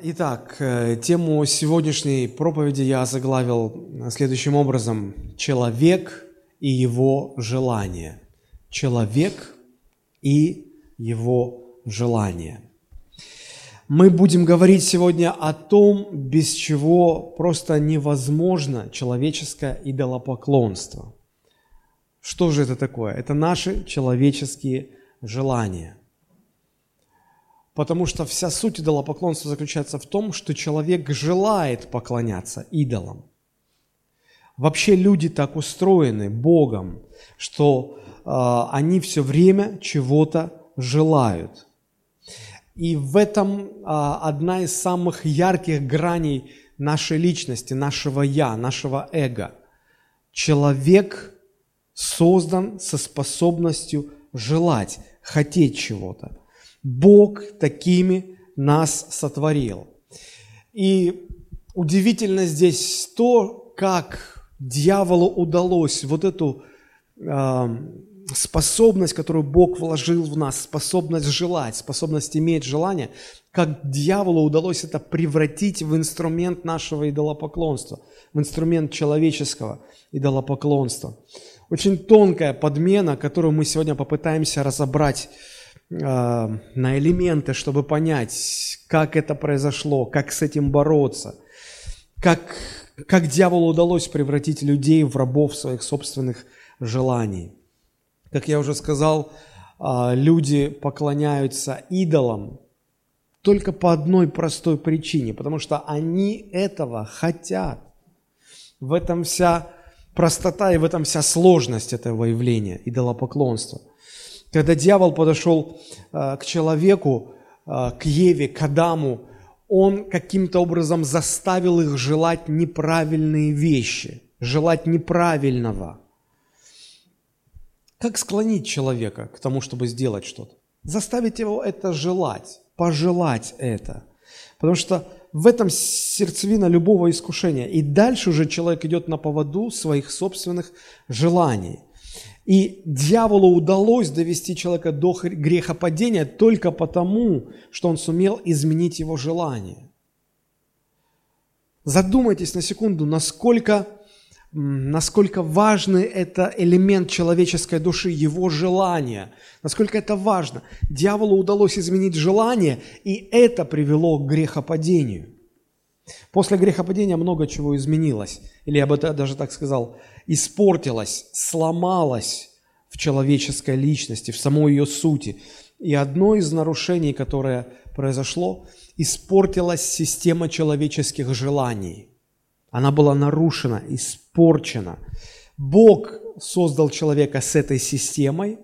Итак, э, тему сегодняшней проповеди я заглавил следующим образом. Человек и его желание. Человек и его желание. Мы будем говорить сегодня о том, без чего просто невозможно человеческое идолопоклонство. Что же это такое? Это наши человеческие желания. Потому что вся суть идолопоклонства заключается в том, что человек желает поклоняться идолам. Вообще люди так устроены Богом, что э, они все время чего-то желают. И в этом э, одна из самых ярких граней нашей личности, нашего «я», нашего эго. Человек создан со способностью желать, хотеть чего-то. Бог такими нас сотворил. И удивительно здесь то, как дьяволу удалось вот эту э, способность, которую Бог вложил в нас, способность желать, способность иметь желание, как дьяволу удалось это превратить в инструмент нашего идолопоклонства, в инструмент человеческого идолопоклонства. Очень тонкая подмена, которую мы сегодня попытаемся разобрать на элементы, чтобы понять, как это произошло, как с этим бороться, как, как дьяволу удалось превратить людей в рабов своих собственных желаний. Как я уже сказал, а, люди поклоняются идолам только по одной простой причине, потому что они этого хотят. В этом вся простота и в этом вся сложность этого явления, идолопоклонства. Когда дьявол подошел э, к человеку, э, к Еве, к Адаму, он каким-то образом заставил их желать неправильные вещи, желать неправильного. Как склонить человека к тому, чтобы сделать что-то? Заставить его это желать, пожелать это. Потому что в этом сердцевина любого искушения. И дальше уже человек идет на поводу своих собственных желаний. И дьяволу удалось довести человека до грехопадения только потому, что он сумел изменить его желание. Задумайтесь на секунду, насколько, насколько важный это элемент человеческой души, его желание, насколько это важно. Дьяволу удалось изменить желание, и это привело к грехопадению. После грехопадения много чего изменилось, или я бы даже так сказал, испортилась, сломалась в человеческой личности, в самой ее сути. И одно из нарушений, которое произошло, испортилась система человеческих желаний. Она была нарушена, испорчена. Бог создал человека с этой системой,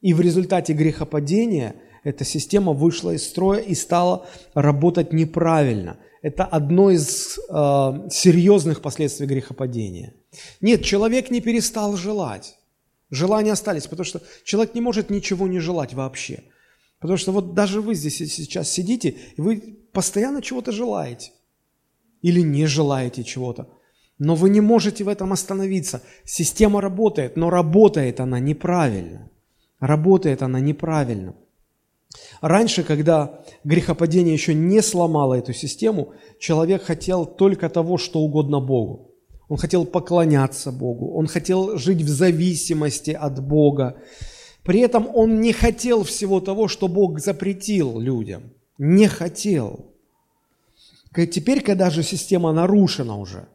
и в результате грехопадения эта система вышла из строя и стала работать неправильно. Это одно из э, серьезных последствий грехопадения – нет, человек не перестал желать. Желания остались, потому что человек не может ничего не желать вообще. Потому что вот даже вы здесь сейчас сидите, и вы постоянно чего-то желаете. Или не желаете чего-то. Но вы не можете в этом остановиться. Система работает, но работает она неправильно. Работает она неправильно. Раньше, когда грехопадение еще не сломало эту систему, человек хотел только того, что угодно Богу. Он хотел поклоняться Богу, он хотел жить в зависимости от Бога. При этом он не хотел всего того, что Бог запретил людям. Не хотел. Теперь, когда же система нарушена уже,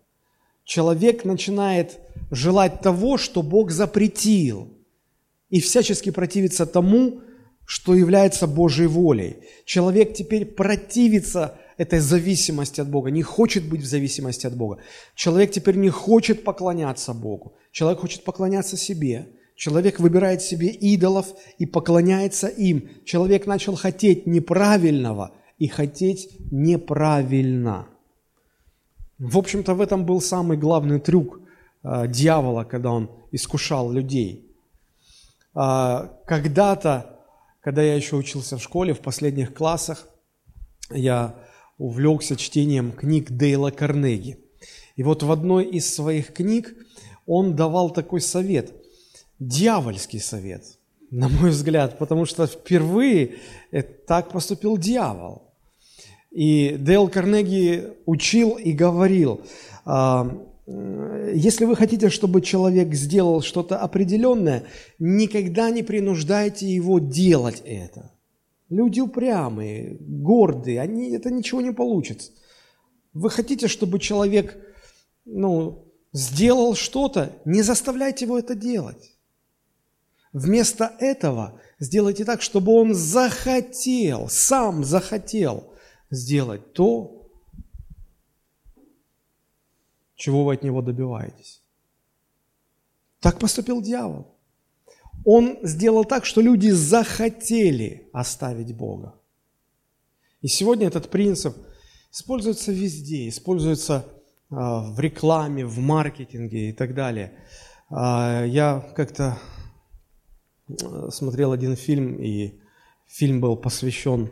человек начинает желать того, что Бог запретил, и всячески противиться тому, что является Божьей волей. Человек теперь противится этой зависимости от Бога, не хочет быть в зависимости от Бога. Человек теперь не хочет поклоняться Богу. Человек хочет поклоняться себе. Человек выбирает себе идолов и поклоняется им. Человек начал хотеть неправильного и хотеть неправильно. В общем-то, в этом был самый главный трюк э, дьявола, когда он искушал людей. Э, когда-то, когда я еще учился в школе, в последних классах, я увлекся чтением книг Дейла Карнеги. И вот в одной из своих книг он давал такой совет, дьявольский совет, на мой взгляд, потому что впервые так поступил дьявол. И Дейл Карнеги учил и говорил, а, если вы хотите, чтобы человек сделал что-то определенное, никогда не принуждайте его делать это. Люди упрямые, гордые, они, это ничего не получится. Вы хотите, чтобы человек ну, сделал что-то, не заставляйте его это делать. Вместо этого сделайте так, чтобы он захотел, сам захотел сделать то, чего вы от него добиваетесь. Так поступил дьявол. Он сделал так, что люди захотели оставить Бога. И сегодня этот принцип используется везде, используется а, в рекламе, в маркетинге и так далее. А, я как-то а, смотрел один фильм, и фильм был посвящен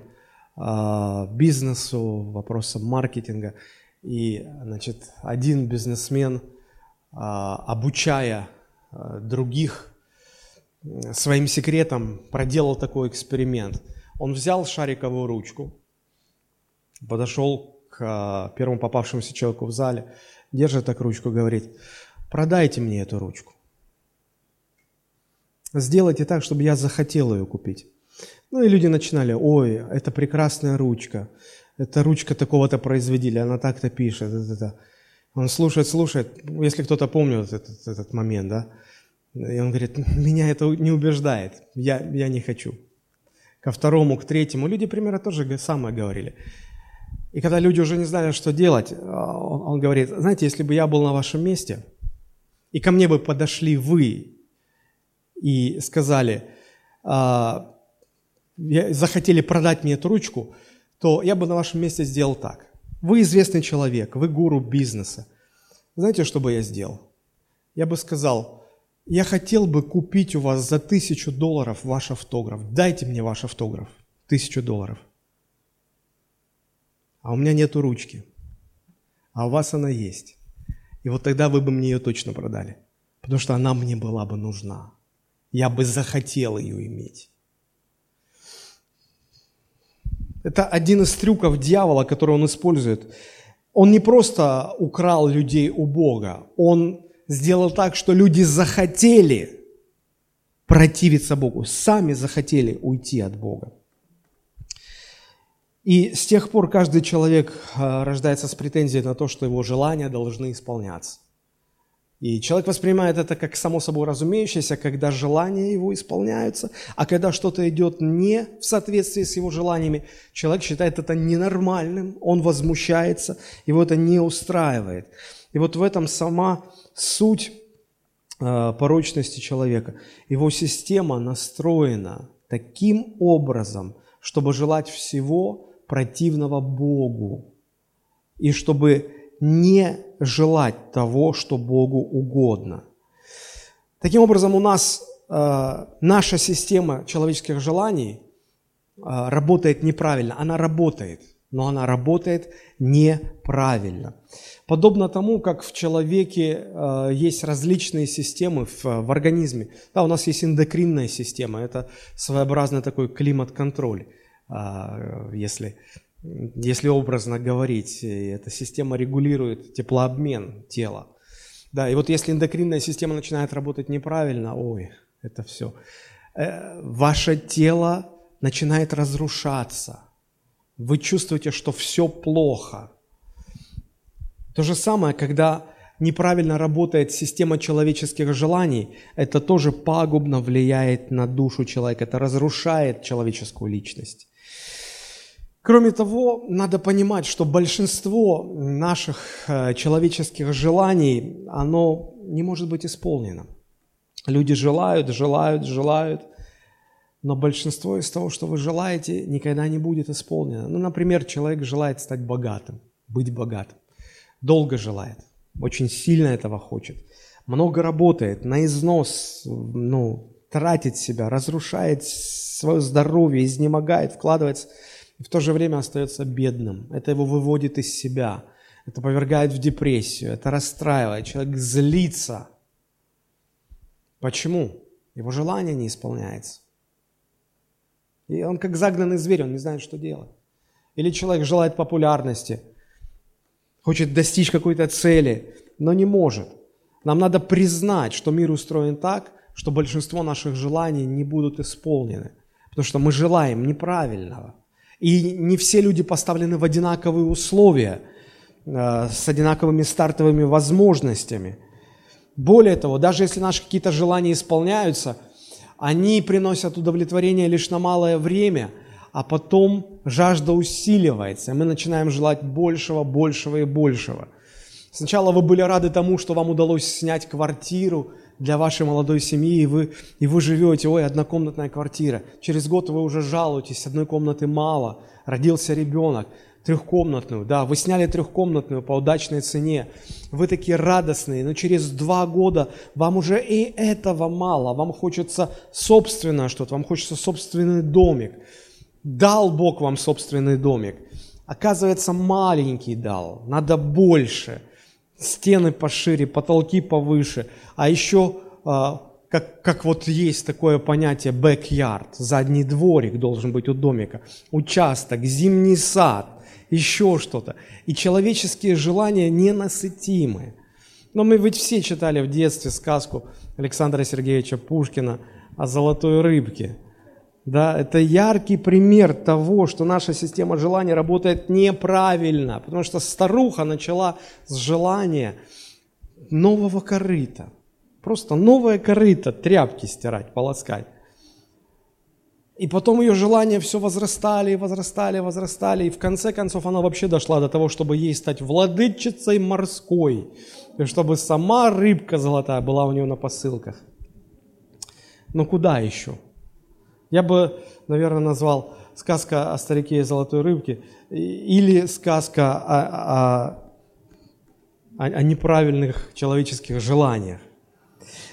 бизнесу, вопросам маркетинга. И, значит, один бизнесмен, обучая других своим секретом, проделал такой эксперимент. Он взял шариковую ручку, подошел к первому попавшемуся человеку в зале, держит так ручку, говорит, продайте мне эту ручку. Сделайте так, чтобы я захотел ее купить. Ну и люди начинали, ой, это прекрасная ручка, это ручка такого-то производителя, она так-то пишет. Это, это. Он слушает, слушает, если кто-то помнит этот, этот момент, да, и он говорит, меня это не убеждает, я, я не хочу. Ко второму, к третьему, люди примерно тоже самое говорили. И когда люди уже не знали, что делать, а, он, он говорит, знаете, если бы я был на вашем месте, и ко мне бы подошли вы и сказали, а, захотели продать мне эту ручку, то я бы на вашем месте сделал так. Вы известный человек, вы гуру бизнеса. Знаете, что бы я сделал? Я бы сказал, я хотел бы купить у вас за тысячу долларов ваш автограф. Дайте мне ваш автограф. Тысячу долларов а у меня нету ручки, а у вас она есть. И вот тогда вы бы мне ее точно продали, потому что она мне была бы нужна. Я бы захотел ее иметь. Это один из трюков дьявола, который он использует. Он не просто украл людей у Бога, он сделал так, что люди захотели противиться Богу, сами захотели уйти от Бога. И с тех пор каждый человек а, рождается с претензией на то, что его желания должны исполняться. И человек воспринимает это как само собой разумеющееся, когда желания его исполняются, а когда что-то идет не в соответствии с его желаниями, человек считает это ненормальным, он возмущается, его это не устраивает. И вот в этом сама суть э, порочности человека. Его система настроена таким образом, чтобы желать всего, противного Богу, и чтобы не желать того, что Богу угодно. Таким образом, у нас э, наша система человеческих желаний э, работает неправильно. Она работает, но она работает неправильно. Подобно тому, как в человеке э, есть различные системы в, в организме. Да, у нас есть эндокринная система, это своеобразный такой климат-контроль. А, если, если образно говорить, эта система регулирует теплообмен тела. Да, и вот если эндокринная система начинает работать неправильно, ой, это все. Э, ваше тело начинает разрушаться. Вы чувствуете, что все плохо. То же самое, когда неправильно работает система человеческих желаний, это тоже пагубно влияет на душу человека, это разрушает человеческую личность. Кроме того, надо понимать, что большинство наших э, человеческих желаний, оно не может быть исполнено. Люди желают, желают, желают, но большинство из того, что вы желаете, никогда не будет исполнено. Ну, например, человек желает стать богатым, быть богатым, долго желает, очень сильно этого хочет, много работает, на износ, ну, тратит себя, разрушает свое здоровье, изнемогает, вкладывается – и в то же время остается бедным. Это его выводит из себя, это повергает в депрессию, это расстраивает, человек злится. Почему? Его желание не исполняется. И он как загнанный зверь, он не знает, что делать. Или человек желает популярности, хочет достичь какой-то цели, но не может. Нам надо признать, что мир устроен так, что большинство наших желаний не будут исполнены, потому что мы желаем неправильного. И не все люди поставлены в одинаковые условия, э, с одинаковыми стартовыми возможностями. Более того, даже если наши какие-то желания исполняются, они приносят удовлетворение лишь на малое время, а потом жажда усиливается, и мы начинаем желать большего, большего и большего. Сначала вы были рады тому, что вам удалось снять квартиру, для вашей молодой семьи, и вы, и вы живете, ой, однокомнатная квартира. Через год вы уже жалуетесь, одной комнаты мало, родился ребенок, трехкомнатную, да, вы сняли трехкомнатную по удачной цене, вы такие радостные, но через два года вам уже и этого мало, вам хочется собственное что-то, вам хочется собственный домик. Дал Бог вам собственный домик. Оказывается, маленький дал, надо больше – стены пошире, потолки повыше, а еще а, как, как вот есть такое понятие backyard, задний дворик должен быть у домика, участок, зимний сад, еще что-то. И человеческие желания ненасытимы. Но мы ведь все читали в детстве сказку Александра Сергеевича Пушкина о золотой рыбке – да, это яркий пример того, что наша система желаний работает неправильно, потому что старуха начала с желания нового корыта. Просто новое корыто, тряпки стирать, полоскать. И потом ее желания все возрастали, возрастали, возрастали. И в конце концов она вообще дошла до того, чтобы ей стать владычицей морской. И чтобы сама рыбка золотая была у нее на посылках. Но куда еще? Я бы, наверное, назвал сказка о старике и золотой рыбке или сказка о, о, о, неправильных человеческих желаниях.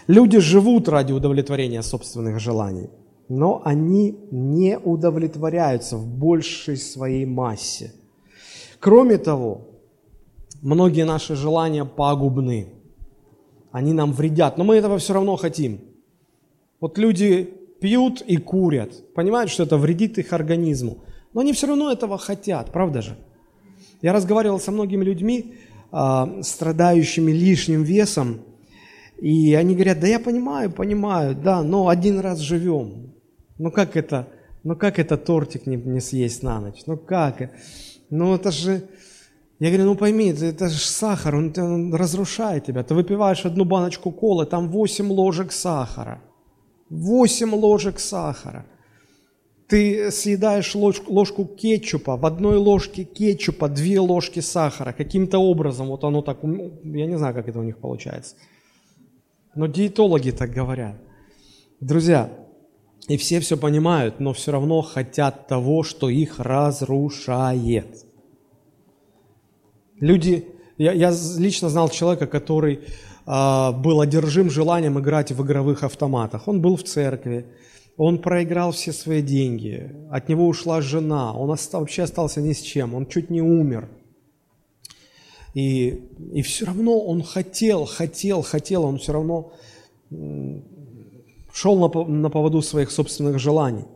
Люди живут ради удовлетворения собственных желаний, но они не удовлетворяются в большей своей массе. Кроме того, многие наши желания пагубны. Они нам вредят, но мы этого все равно хотим. Вот люди пьют и курят, понимают, что это вредит их организму, но они все равно этого хотят, правда же? Я разговаривал со многими людьми, э, страдающими лишним весом, и они говорят, да я понимаю, понимаю, да, но один раз живем. Ну как это, ну как это тортик не, не съесть на ночь? Ну как? Ну это же, я говорю, ну пойми, это же сахар, он, он разрушает тебя. Ты выпиваешь одну баночку колы, там 8 ложек сахара. 8 ложек сахара. Ты съедаешь ложку, ложку кетчупа, в одной ложке кетчупа две ложки сахара. Каким-то образом, вот оно так, я не знаю, как это у них получается. Но диетологи так говорят. Друзья, и все все понимают, но все равно хотят того, что их разрушает. Люди, я, я лично знал человека, который был одержим желанием играть в игровых автоматах. Он был в церкви, он проиграл все свои деньги, от него ушла жена, он вообще остался ни с чем, он чуть не умер. И, и все равно он хотел, хотел, хотел, он все равно шел на, на поводу своих собственных желаний.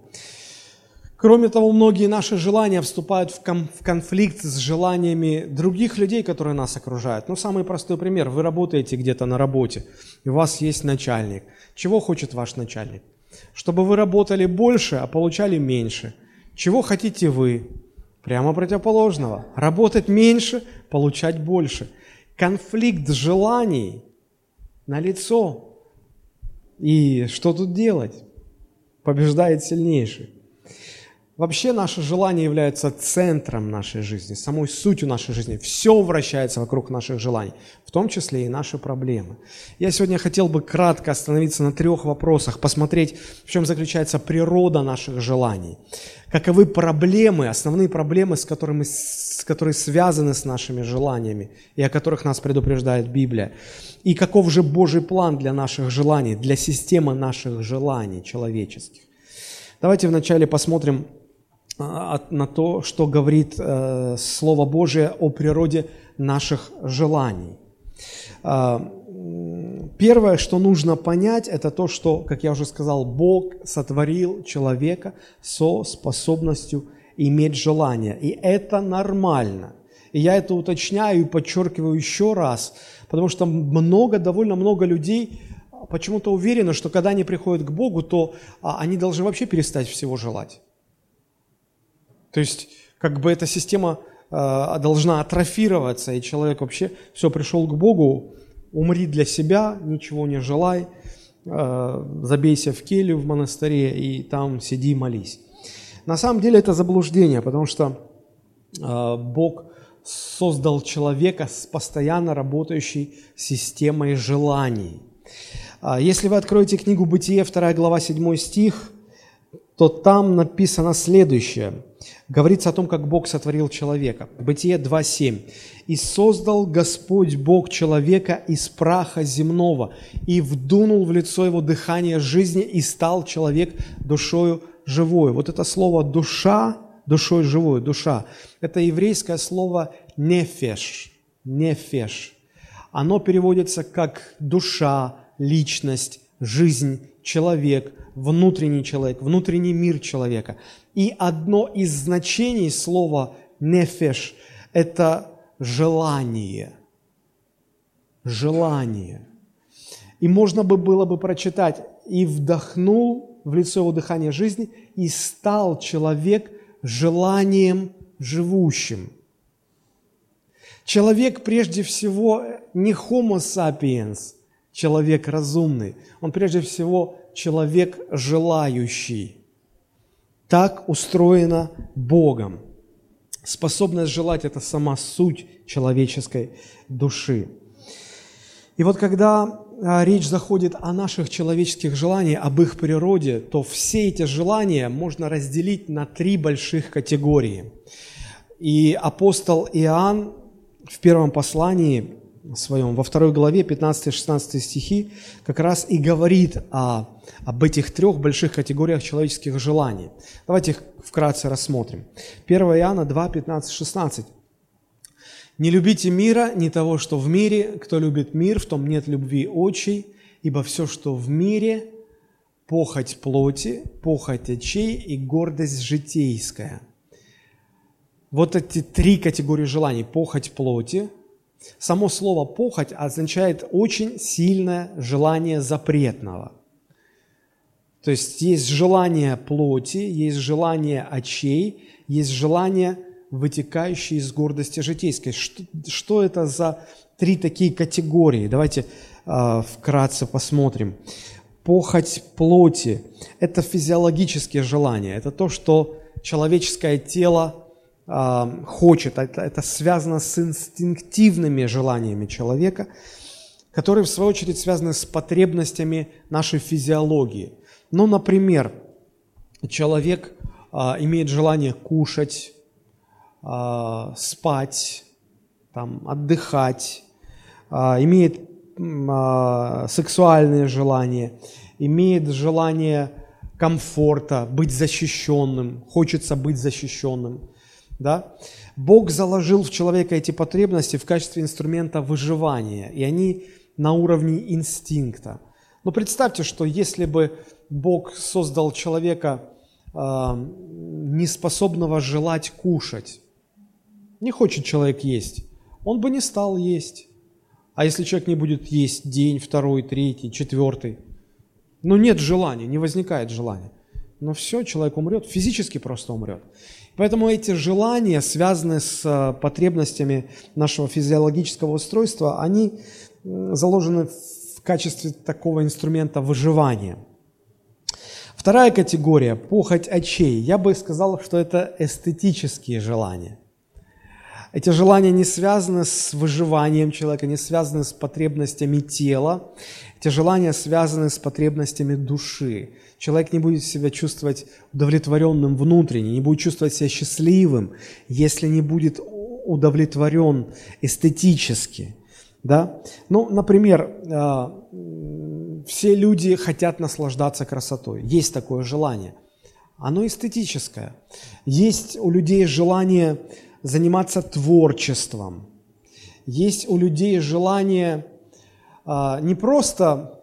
Кроме того, многие наши желания вступают в, конфликт с желаниями других людей, которые нас окружают. Ну, самый простой пример. Вы работаете где-то на работе, и у вас есть начальник. Чего хочет ваш начальник? Чтобы вы работали больше, а получали меньше. Чего хотите вы? Прямо противоположного. Работать меньше, получать больше. Конфликт желаний на лицо. И что тут делать? Побеждает сильнейший. Вообще наше желание является центром нашей жизни, самой сутью нашей жизни. Все вращается вокруг наших желаний, в том числе и наши проблемы. Я сегодня хотел бы кратко остановиться на трех вопросах, посмотреть, в чем заключается природа наших желаний. Каковы проблемы, основные проблемы, с которыми, с, которые связаны с нашими желаниями и о которых нас предупреждает Библия. И каков же Божий план для наших желаний, для системы наших желаний человеческих. Давайте вначале посмотрим на то, что говорит э, Слово Божие о природе наших желаний. А, первое, что нужно понять, это то, что, как я уже сказал, Бог сотворил человека со способностью иметь желание. И это нормально. И я это уточняю и подчеркиваю еще раз, потому что много, довольно много людей почему-то уверены, что когда они приходят к Богу, то а, они должны вообще перестать всего желать. То есть, как бы эта система э, должна атрофироваться, и человек вообще все пришел к Богу, умри для себя, ничего не желай, э, забейся в келью в монастыре и там сиди молись. На самом деле это заблуждение, потому что э, Бог создал человека с постоянно работающей системой желаний. А, если вы откроете книгу «Бытие», 2 глава, 7 стих, то там написано следующее. Говорится о том, как Бог сотворил человека. Бытие 2.7. «И создал Господь Бог человека из праха земного, и вдунул в лицо его дыхание жизни, и стал человек душою живой». Вот это слово «душа», душой живой, душа, это еврейское слово «нефеш», «нефеш». Оно переводится как душа, личность, жизнь, человек, внутренний человек, внутренний мир человека. И одно из значений слова «нефеш» – это желание. Желание. И можно бы было бы прочитать «и вдохнул в лицо его дыхание жизни, и стал человек желанием живущим». Человек прежде всего не homo sapiens, человек разумный. Он прежде всего человек желающий. Так устроено Богом. Способность желать – это сама суть человеческой души. И вот когда а, речь заходит о наших человеческих желаниях, об их природе, то все эти желания можно разделить на три больших категории. И апостол Иоанн в первом послании своем, во второй главе, 15-16 стихи, как раз и говорит о, об этих трех больших категориях человеческих желаний. Давайте их вкратце рассмотрим. 1 Иоанна 2, 15, 16. «Не любите мира, не того, что в мире. Кто любит мир, в том нет любви очей, ибо все, что в мире, похоть плоти, похоть очей и гордость житейская». Вот эти три категории желаний. Похоть плоти – Само слово «похоть» означает очень сильное желание запретного. То есть есть желание плоти, есть желание очей, есть желание, вытекающее из гордости житейской. Что, что это за три такие категории? Давайте э, вкратце посмотрим. Похоть плоти – это физиологические желания, это то, что человеческое тело хочет. Это, это связано с инстинктивными желаниями человека, которые, в свою очередь, связаны с потребностями нашей физиологии. Ну, например, человек а, имеет желание кушать, а, спать, там, отдыхать, а, имеет а, сексуальные желания, имеет желание комфорта, быть защищенным, хочется быть защищенным да, Бог заложил в человека эти потребности в качестве инструмента выживания, и они на уровне инстинкта. Но представьте, что если бы Бог создал человека, э, неспособного желать кушать, не хочет человек есть, он бы не стал есть. А если человек не будет есть день, второй, третий, четвертый, ну нет желания, не возникает желания, но все, человек умрет, физически просто умрет. Поэтому эти желания, связанные с э, потребностями нашего физиологического устройства, они заложены в качестве такого инструмента выживания. Вторая категория – похоть очей. Я бы сказал, что это эстетические желания. Эти желания не связаны с выживанием человека, не связаны с потребностями тела. Эти желания связаны с потребностями души человек не будет себя чувствовать удовлетворенным внутренне, не будет чувствовать себя счастливым, если не будет удовлетворен эстетически. Да? Ну, например, а, все люди хотят наслаждаться красотой. Есть такое желание. Оно эстетическое. Есть у людей желание заниматься творчеством. Есть у людей желание а, не просто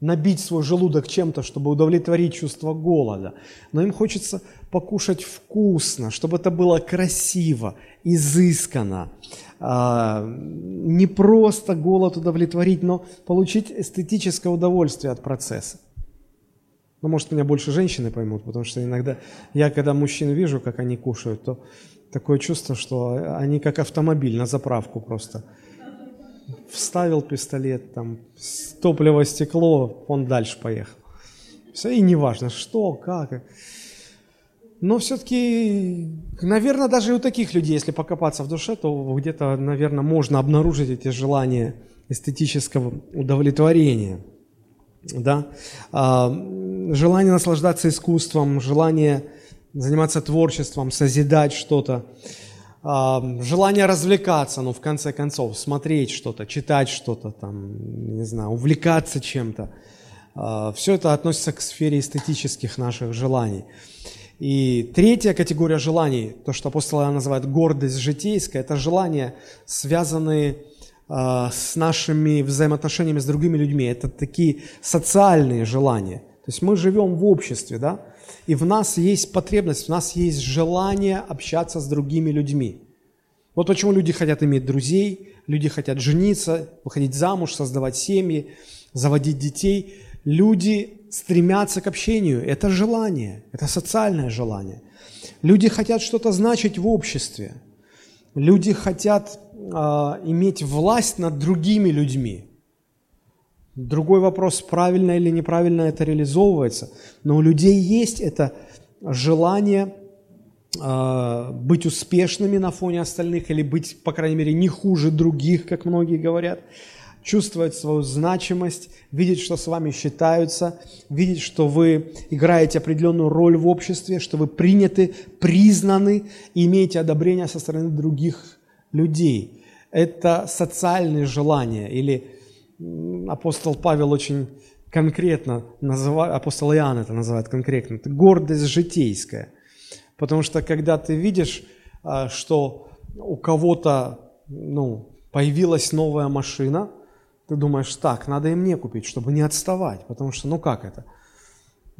набить свой желудок чем-то, чтобы удовлетворить чувство голода. Но им хочется покушать вкусно, чтобы это было красиво, изысканно. А, не просто голод удовлетворить, но получить эстетическое удовольствие от процесса. Ну, может, меня больше женщины поймут, потому что иногда я, когда мужчин вижу, как они кушают, то такое чувство, что они как автомобиль на заправку просто. Вставил пистолет, там, топливо стекло, он дальше поехал. Все, и неважно, что, как. Но все-таки, наверное, даже и у таких людей, если покопаться в душе, то где-то, наверное, можно обнаружить эти желания эстетического удовлетворения. Да? А, желание наслаждаться искусством, желание заниматься творчеством, созидать что-то, желание развлекаться, ну, в конце концов, смотреть что-то, читать что-то, там, не знаю, увлекаться чем-то. А, Все это относится к сфере эстетических наших желаний. И третья категория желаний, то, что апостол Иоанн называет гордость житейская, это желания, связанные э, с нашими взаимоотношениями с другими людьми. Это такие социальные желания. То есть мы живем в обществе, да, и в нас есть потребность, в нас есть желание общаться с другими людьми. Вот почему люди хотят иметь друзей, люди хотят жениться, выходить замуж, создавать семьи, заводить детей. Люди стремятся к общению. Это желание, это социальное желание. Люди хотят что-то значить в обществе. Люди хотят э, иметь власть над другими людьми. Другой вопрос, правильно или неправильно это реализовывается. Но у людей есть это желание э, быть успешными на фоне остальных или быть, по крайней мере, не хуже других, как многие говорят чувствовать свою значимость, видеть, что с вами считаются, видеть, что вы играете определенную роль в обществе, что вы приняты, признаны и имеете одобрение со стороны других людей. Это социальные желания. Или апостол Павел очень конкретно называет, апостол Иоанн это называет конкретно, это гордость житейская. Потому что когда ты видишь, а, что у кого-то ну, появилась новая машина, ты думаешь, так, надо и мне купить, чтобы не отставать, потому что, ну как это?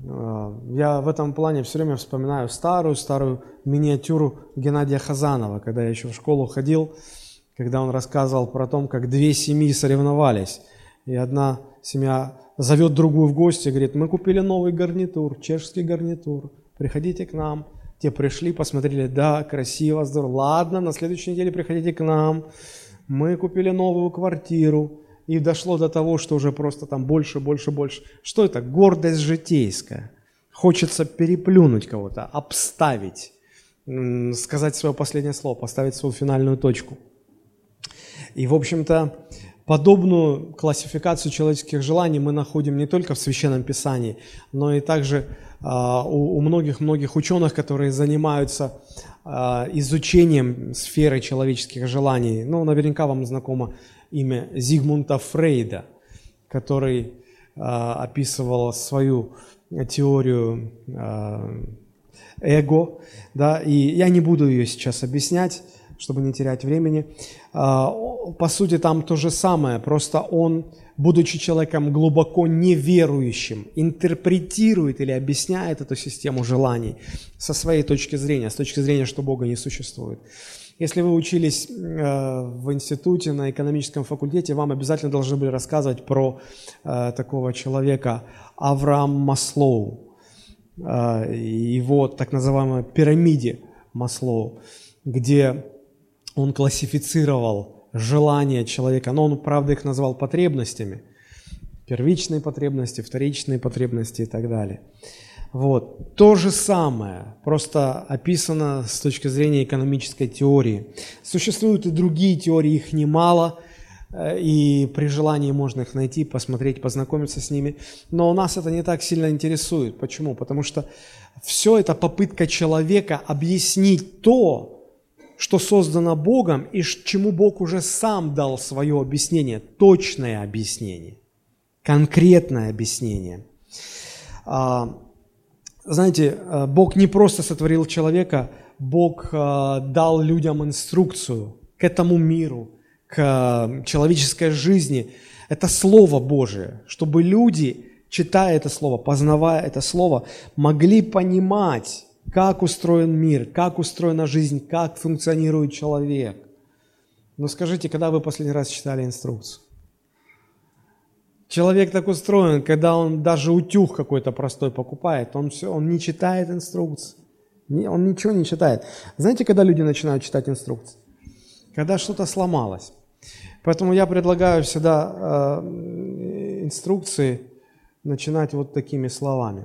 А, я в этом плане все время вспоминаю старую-старую миниатюру Геннадия Хазанова, когда я еще в школу ходил, когда он рассказывал про то, как две семьи соревновались, и одна семья зовет другую в гости, говорит, мы купили новый гарнитур, чешский гарнитур, приходите к нам. Те пришли, посмотрели, да, красиво, здорово, ладно, на следующей неделе приходите к нам. Мы купили новую квартиру, и дошло до того, что уже просто там больше, больше, больше. Что это? Гордость житейская. Хочется переплюнуть кого-то, обставить, сказать свое последнее слово, поставить свою финальную точку. И, в общем-то, подобную классификацию человеческих желаний мы находим не только в Священном Писании, но и также а, у многих-многих ученых, которые занимаются а, изучением сферы человеческих желаний. Ну, наверняка вам знакомо имя Зигмунда Фрейда, который а, описывал свою теорию эго, да, и я не буду ее сейчас объяснять, чтобы не терять времени. А, по сути, там то же самое, просто он, будучи человеком глубоко неверующим, интерпретирует или объясняет эту систему желаний со своей точки зрения, с точки зрения, что Бога не существует. Если вы учились э, в институте на экономическом факультете, вам обязательно должны были рассказывать про э, такого человека Авраам Маслоу, э, его так называемой пирамиде Маслоу, где он классифицировал желания человека, но он, правда, их назвал потребностями, первичные потребности, вторичные потребности и так далее. Вот. То же самое, просто описано с точки зрения экономической теории. Существуют и другие теории, их немало, э, и при желании можно их найти, посмотреть, познакомиться с ними. Но у нас это не так сильно интересует. Почему? Потому что все это попытка человека объяснить то, что создано Богом, и чему Бог уже сам дал свое объяснение, точное объяснение, конкретное объяснение. А, знаете, э, Бог не просто сотворил человека, Бог э, дал людям инструкцию к этому миру, к человеческой жизни. Это Слово Божие, чтобы люди читая это слово, познавая это слово, могли понимать, как устроен мир, как устроена жизнь, как функционирует человек. Но скажите, когда вы последний раз читали инструкцию? Человек так устроен, когда он даже утюг какой-то простой покупает, он, все, он не читает инструкции. Он ничего не читает. Знаете, когда люди начинают читать инструкции? Когда что-то сломалось. Поэтому я предлагаю всегда э, инструкции начинать вот такими словами.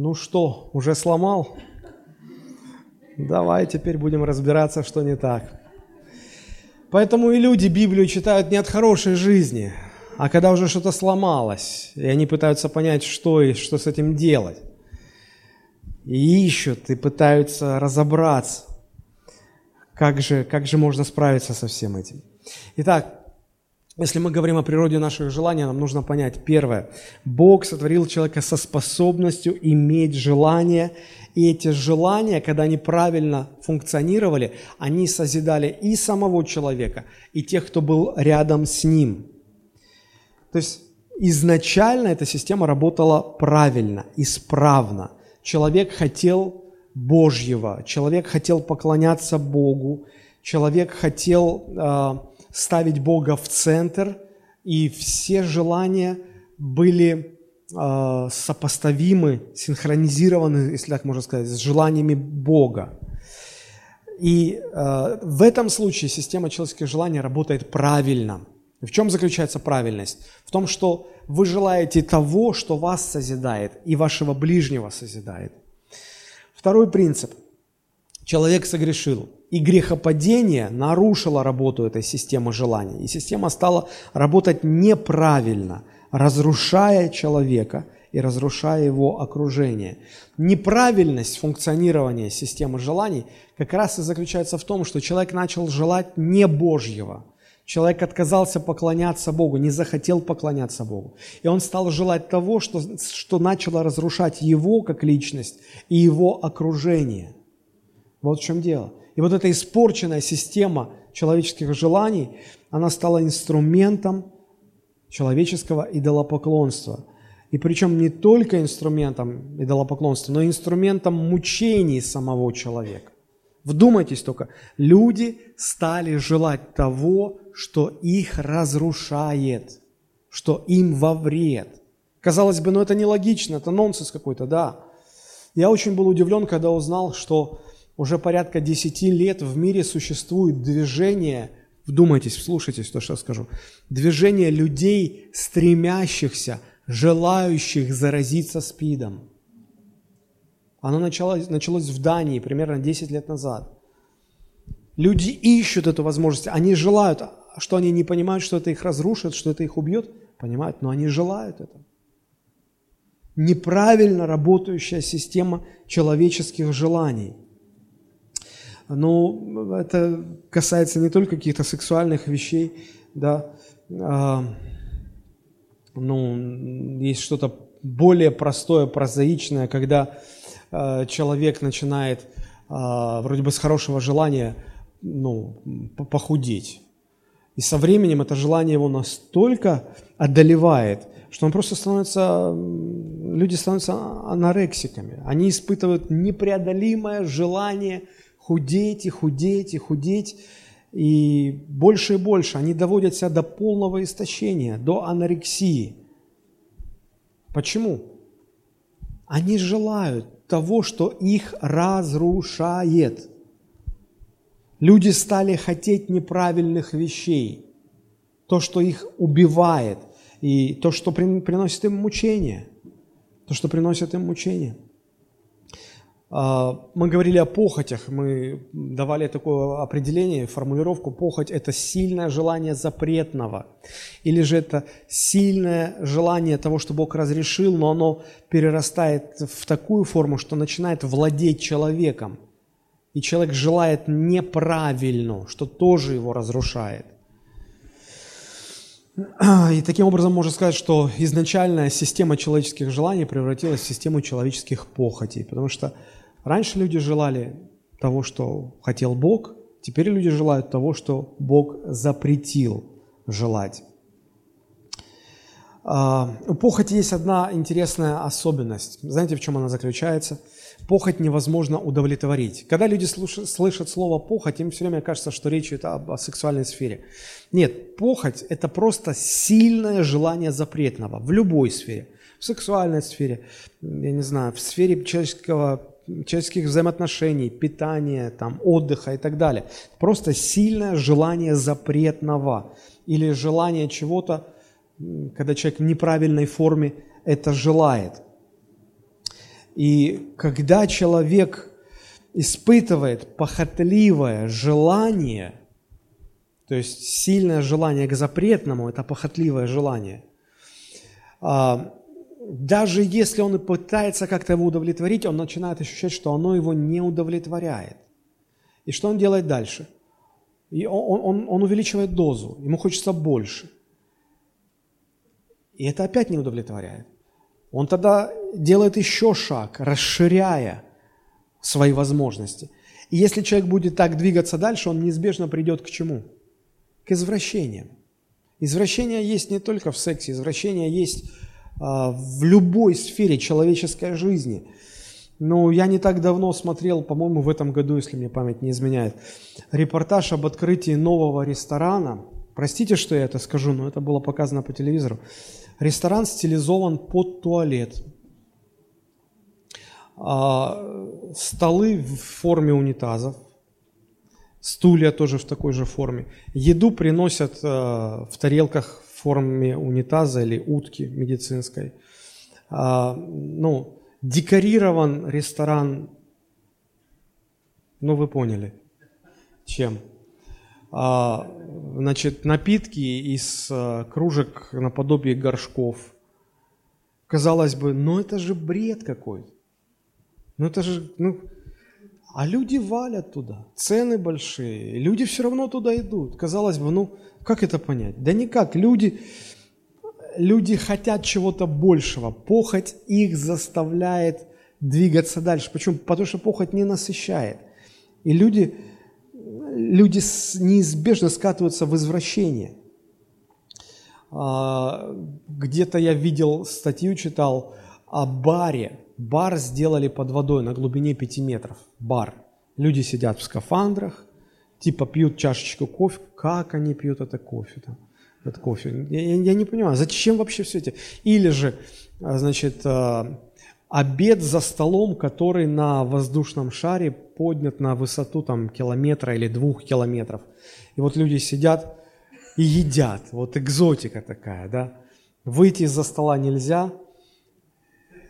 Ну что, уже сломал? Давай теперь будем разбираться, что не так. Поэтому и люди Библию читают не от хорошей жизни, а когда уже что-то сломалось, и они пытаются понять, что и что с этим делать. И ищут, и пытаются разобраться, как же, как же можно справиться со всем этим. Итак, если мы говорим о природе наших желаний, нам нужно понять, первое, Бог сотворил человека со способностью иметь желания, и эти желания, когда они правильно функционировали, они созидали и самого человека, и тех, кто был рядом с ним. То есть изначально эта система работала правильно, исправно. Человек хотел Божьего, человек хотел поклоняться Богу, человек хотел э, ставить Бога в центр, и все желания были э, сопоставимы, синхронизированы, если так можно сказать, с желаниями Бога. И э, в этом случае система человеческих желаний работает правильно. В чем заключается правильность? В том, что вы желаете того, что вас созидает, и вашего ближнего созидает. Второй принцип. Человек согрешил. И грехопадение нарушило работу этой системы желаний. И система стала работать неправильно, разрушая человека и разрушая его окружение. Неправильность функционирования системы желаний как раз и заключается в том, что человек начал желать не Божьего. Человек отказался поклоняться Богу, не захотел поклоняться Богу. И он стал желать того, что, что начало разрушать его как личность и его окружение. Вот в чем дело. И вот эта испорченная система человеческих желаний, она стала инструментом человеческого идолопоклонства. И причем не только инструментом идолопоклонства, но и инструментом мучений самого человека. Вдумайтесь только, люди стали желать того, что их разрушает, что им во вред. Казалось бы, ну это нелогично, это нонсенс какой-то, да. Я очень был удивлен, когда узнал, что уже порядка 10 лет в мире существует движение, вдумайтесь, вслушайтесь то, что я скажу, движение людей, стремящихся, желающих заразиться СПИДом. Оно началось, началось в Дании примерно 10 лет назад. Люди ищут эту возможность, они желают, что они не понимают, что это их разрушит, что это их убьет, понимают, но они желают этого. Неправильно работающая система человеческих желаний – ну, это касается не только каких-то сексуальных вещей, да, а, ну, есть что-то более простое, прозаичное, когда а, человек начинает а, вроде бы с хорошего желания, ну, похудеть. И со временем это желание его настолько одолевает, что он просто становится, люди становятся анорексиками. Они испытывают непреодолимое желание – худеть и худеть и худеть, и больше и больше. Они доводят себя до полного истощения, до анорексии. Почему? Они желают того, что их разрушает. Люди стали хотеть неправильных вещей, то, что их убивает, и то, что приносит им мучение, то, что приносит им мучение – мы говорили о похотях, мы давали такое определение, формулировку. Похоть – это сильное желание запретного. Или же это сильное желание того, что Бог разрешил, но оно перерастает в такую форму, что начинает владеть человеком. И человек желает неправильно, что тоже его разрушает. И таким образом можно сказать, что изначальная система человеческих желаний превратилась в систему человеческих похотей, потому что Раньше люди желали того, что хотел Бог, теперь люди желают того, что Бог запретил желать. А, у похоти есть одна интересная особенность. Знаете, в чем она заключается? Похоть невозможно удовлетворить. Когда люди слышат слово похоть, им все время кажется, что речь идет об, о сексуальной сфере. Нет, похоть – это просто сильное желание запретного в любой сфере. В сексуальной сфере, я не знаю, в сфере человеческого человеческих взаимоотношений, питания, там, отдыха и так далее. Просто сильное желание запретного или желание чего-то, когда человек в неправильной форме это желает. И когда человек испытывает похотливое желание, то есть сильное желание к запретному, это похотливое желание, а, даже если он и пытается как-то его удовлетворить, он начинает ощущать, что оно его не удовлетворяет. И что он делает дальше? И он, он, он увеличивает дозу, ему хочется больше. И это опять не удовлетворяет. Он тогда делает еще шаг, расширяя свои возможности. И если человек будет так двигаться дальше, он неизбежно придет к чему? К извращениям. Извращение есть не только в сексе, извращение есть в любой сфере человеческой жизни. Ну, я не так давно смотрел, по-моему, в этом году, если мне память не изменяет, репортаж об открытии нового ресторана. Простите, что я это скажу, но это было показано по телевизору. Ресторан стилизован под туалет. А, столы в форме унитазов, стулья тоже в такой же форме. Еду приносят а, в тарелках форме унитаза или утки медицинской. А, ну, декорирован ресторан, ну вы поняли, чем. А, значит, напитки из а, кружек наподобие горшков. Казалось бы, ну это же бред какой-то. Ну это же, ну, а люди валят туда, цены большие, люди все равно туда идут. Казалось бы, ну, как это понять? Да никак. Люди, люди хотят чего-то большего. Похоть их заставляет двигаться дальше. Почему? Потому что похоть не насыщает. И люди, люди неизбежно скатываются в извращение. А, где-то я видел статью, читал о баре. Бар сделали под водой на глубине 5 метров. Бар. Люди сидят в скафандрах, типа пьют чашечку кофе, как они пьют это кофе там, этот кофе. Я, я, я не понимаю, зачем вообще все это? Или же, а, значит, а, обед за столом, который на воздушном шаре поднят на высоту там километра или двух километров. И вот люди сидят и едят. Вот экзотика такая, да. Выйти из-за стола нельзя,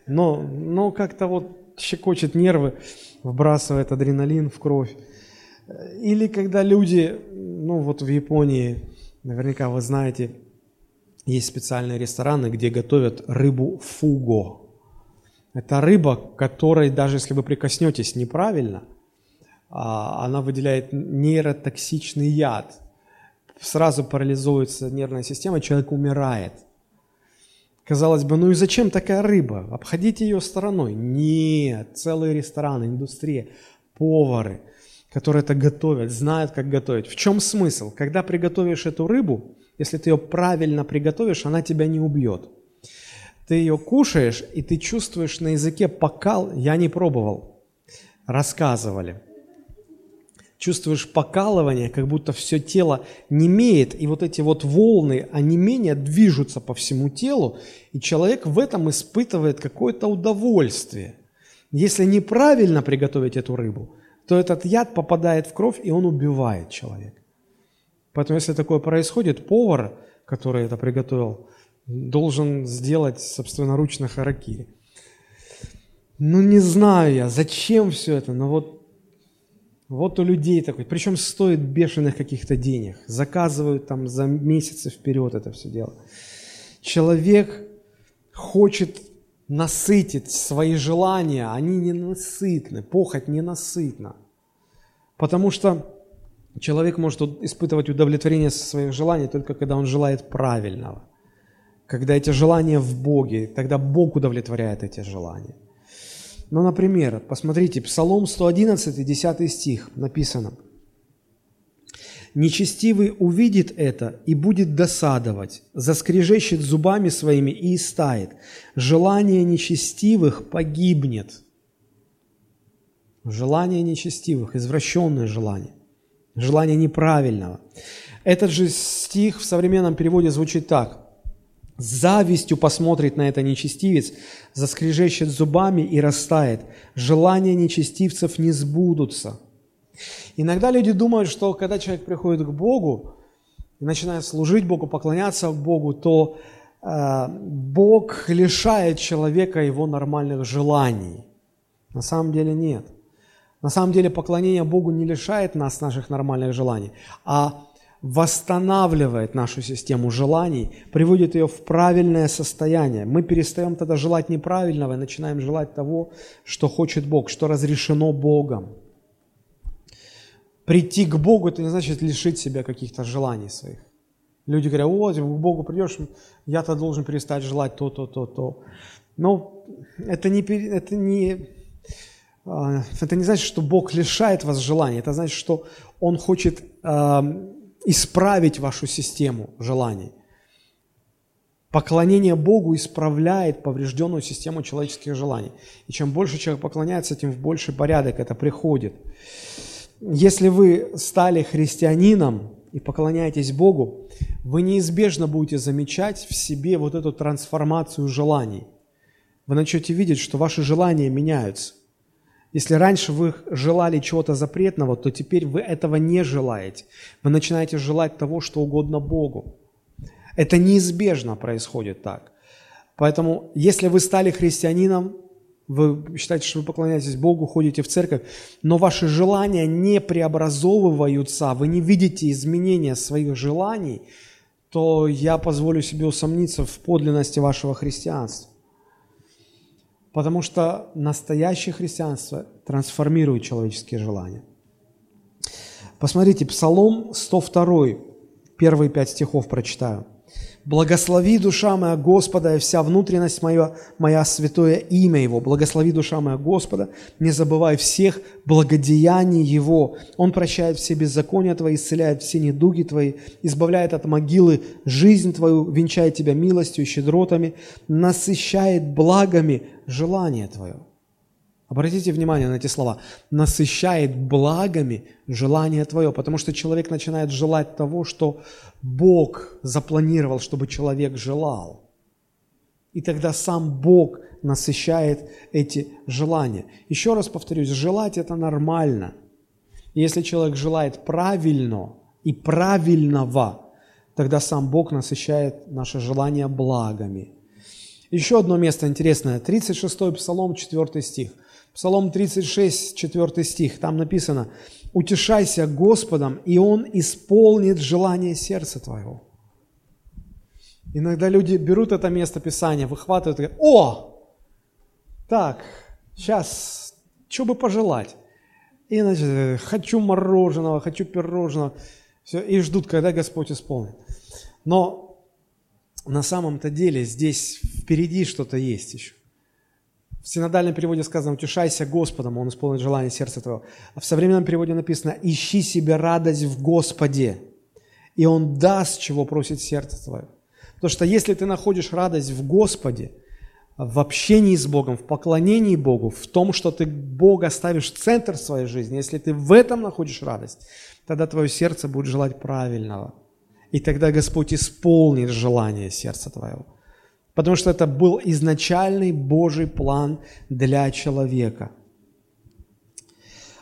но, но как-то вот щекочет нервы, вбрасывает адреналин в кровь. Или когда люди, ну вот в Японии, наверняка вы знаете, есть специальные рестораны, где готовят рыбу фуго. Это рыба, которой даже если вы прикоснетесь неправильно, а, она выделяет нейротоксичный яд. Сразу парализуется нервная система, человек умирает. Казалось бы, ну и зачем такая рыба? Обходите ее стороной. Нет, целый ресторан, индустрия, повары – которые это готовят, знают, как готовить. В чем смысл? Когда приготовишь эту рыбу, если ты ее правильно приготовишь, она тебя не убьет. Ты ее кушаешь, и ты чувствуешь на языке покал. Я не пробовал. Рассказывали. Чувствуешь покалывание, как будто все тело немеет, и вот эти вот волны, они менее движутся по всему телу, и человек в этом испытывает какое-то удовольствие. Если неправильно приготовить эту рыбу, то этот яд попадает в кровь, и он убивает человека. Поэтому, если такое происходит, повар, который это приготовил, должен сделать собственноручно харакири. Ну, не знаю я, зачем все это, но вот, вот у людей такой, причем стоит бешеных каких-то денег, заказывают там за месяцы вперед это все дело. Человек хочет насытит свои желания, они ненасытны, похоть ненасытна. Потому что человек может испытывать удовлетворение своих желаний только когда он желает правильного. Когда эти желания в Боге, тогда Бог удовлетворяет эти желания. Ну, например, посмотрите, Псалом 111, 10 стих написано. Нечестивый увидит это и будет досадовать, заскрежещет зубами своими и истает. Желание нечестивых погибнет. Желание нечестивых, извращенное желание, желание неправильного. Этот же стих в современном переводе звучит так. С завистью посмотрит на это нечестивец, заскрежещет зубами и растает. Желания нечестивцев не сбудутся. Иногда люди думают, что когда человек приходит к Богу и начинает служить Богу, поклоняться Богу, то э, Бог лишает человека его нормальных желаний. На самом деле нет. На самом деле поклонение Богу не лишает нас наших нормальных желаний, а восстанавливает нашу систему желаний, приводит ее в правильное состояние. Мы перестаем тогда желать неправильного и начинаем желать того, что хочет Бог, что разрешено Богом. Прийти к Богу – это не значит лишить себя каких-то желаний своих. Люди говорят, вот, к Богу придешь, я-то должен перестать желать то, то, то, то. Но это не, это не, а, это не значит, что Бог лишает вас желаний. Это значит, что Он хочет исправить вашу систему желаний. Поклонение Богу исправляет поврежденную систему человеческих желаний. И чем больше человек поклоняется, тем в больший порядок это приходит. Если вы стали христианином и поклоняетесь Богу, вы неизбежно будете замечать в себе вот эту трансформацию желаний. Вы начнете видеть, что ваши желания меняются. Если раньше вы желали чего-то запретного, то теперь вы этого не желаете. Вы начинаете желать того, что угодно Богу. Это неизбежно происходит так. Поэтому, если вы стали христианином, вы считаете, что вы поклоняетесь Богу, ходите в церковь, но ваши желания не преобразовываются, вы не видите изменения своих желаний, то я позволю себе усомниться в подлинности вашего христианства. Потому что настоящее христианство трансформирует человеческие желания. Посмотрите, Псалом 102, первые пять стихов прочитаю. Благослови, душа моя Господа, и вся внутренность моя, моя святое имя Его. Благослови, душа моя Господа, не забывай всех благодеяний Его. Он прощает все беззакония Твои, исцеляет все недуги Твои, избавляет от могилы жизнь Твою, венчает Тебя милостью и щедротами, насыщает благами желание Твое. Обратите внимание на эти слова. Насыщает благами желание твое, потому что человек начинает желать того, что Бог запланировал, чтобы человек желал. И тогда сам Бог насыщает эти желания. Еще раз повторюсь, желать это нормально. если человек желает правильно и правильного, тогда сам Бог насыщает наше желание благами. Еще одно место интересное. 36-й Псалом, 4 стих – Псалом 36, 4 стих, там написано, «Утешайся Господом, и Он исполнит желание сердца твоего». Иногда люди берут это место Писания, выхватывают и говорят, «О, так, сейчас, что бы пожелать?» И, значит, хочу мороженого, хочу пирожного. Все, и ждут, когда Господь исполнит. Но на самом-то деле здесь впереди что-то есть еще. В синодальном переводе сказано «утешайся Господом, Он исполнит желание сердца твоего». А в современном переводе написано «ищи себе радость в Господе, и Он даст, чего просит сердце твое». Потому что если ты находишь радость в Господе, в общении с Богом, в поклонении Богу, в том, что ты Бога ставишь в центр своей жизни, если ты в этом находишь радость, тогда твое сердце будет желать правильного. И тогда Господь исполнит желание сердца твоего потому что это был изначальный Божий план для человека.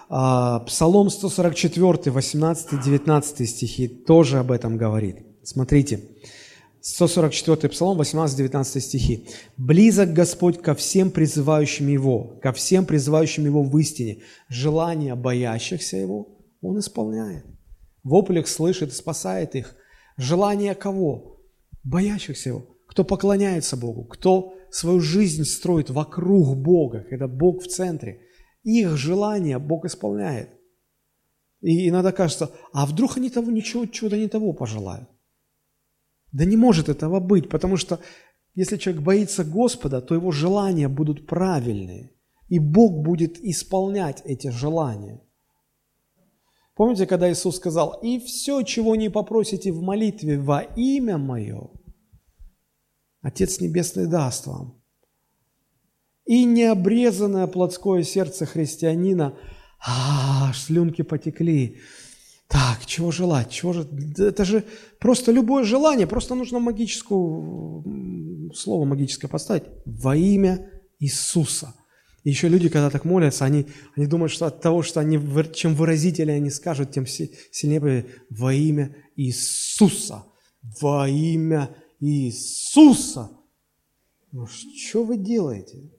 А, Псалом 144, 18-19 стихи тоже об этом говорит. Смотрите, 144 Псалом, 18-19 стихи. «Близок Господь ко всем призывающим Его, ко всем призывающим Его в истине. Желания боящихся Его Он исполняет. Вопль их слышит спасает их. Желание кого? Боящихся Его кто поклоняется Богу, кто свою жизнь строит вокруг Бога, когда Бог в центре. Их желания Бог исполняет. И иногда кажется, а вдруг они того ничего, чего-то не того пожелают? Да не может этого быть, потому что если человек боится Господа, то его желания будут правильные, и Бог будет исполнять эти желания. Помните, когда Иисус сказал, «И все, чего не попросите в молитве во имя Мое, Отец Небесный даст вам». И необрезанное плотское сердце христианина, а, слюнки потекли. Так, чего желать? Чего же? Это же просто любое желание, просто нужно магическую, слово магическое поставить. Во имя Иисуса – и еще люди, когда так молятся, они, они думают, что от того, что они, чем выразительнее они скажут, тем сильнее во имя Иисуса. Во имя Иисуса. Ну, что вы делаете?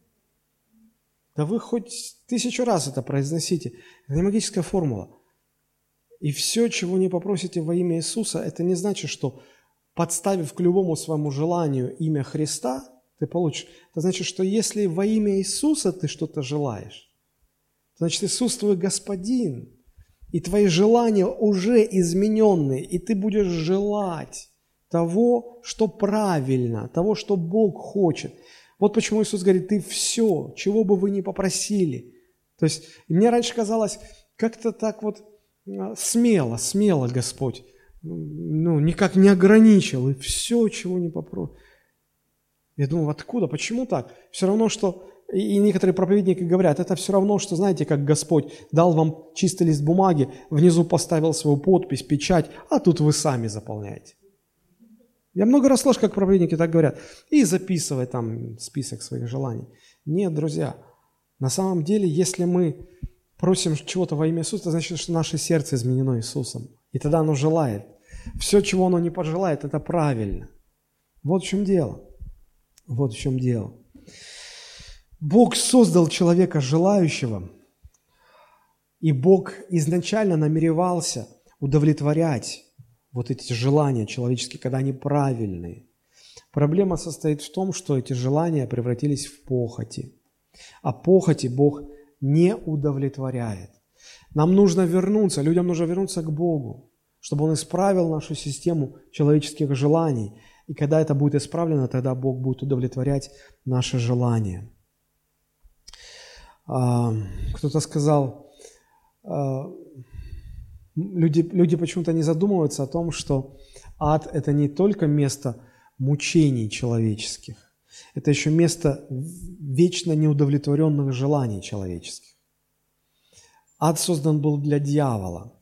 Да вы хоть тысячу раз это произносите. Это не магическая формула. И все, чего не попросите во имя Иисуса, это не значит, что подставив к любому своему желанию имя Христа – ты получишь. Это значит, что если во имя Иисуса ты что-то желаешь, значит Иисус твой Господин, и твои желания уже измененные, и ты будешь желать того, что правильно, того, что Бог хочет. Вот почему Иисус говорит, ты все, чего бы вы ни попросили. То есть мне раньше казалось, как-то так вот а, смело, смело Господь, ну, никак не ограничил, и все, чего не попросил. Я думаю, откуда, почему так? Все равно, что, и некоторые проповедники говорят, это все равно, что, знаете, как Господь дал вам чистый лист бумаги, внизу поставил свою подпись, печать, а тут вы сами заполняете. Я много раз слышу, как проповедники так говорят. И записывай там список своих желаний. Нет, друзья, на самом деле, если мы просим чего-то во имя Иисуса, это значит, что наше сердце изменено Иисусом. И тогда оно желает. Все, чего оно не пожелает, это правильно. Вот в чем дело. Вот в чем дело. Бог создал человека желающего, и Бог изначально намеревался удовлетворять вот эти желания человеческие, когда они правильные. Проблема состоит в том, что эти желания превратились в похоти. А похоти Бог не удовлетворяет. Нам нужно вернуться, людям нужно вернуться к Богу, чтобы Он исправил нашу систему человеческих желаний – и когда это будет исправлено, тогда Бог будет удовлетворять наши желания. А, кто-то сказал, а, люди, люди почему-то не задумываются о том, что ад – это не только место мучений человеческих, это еще место вечно неудовлетворенных желаний человеческих. Ад создан был для дьявола.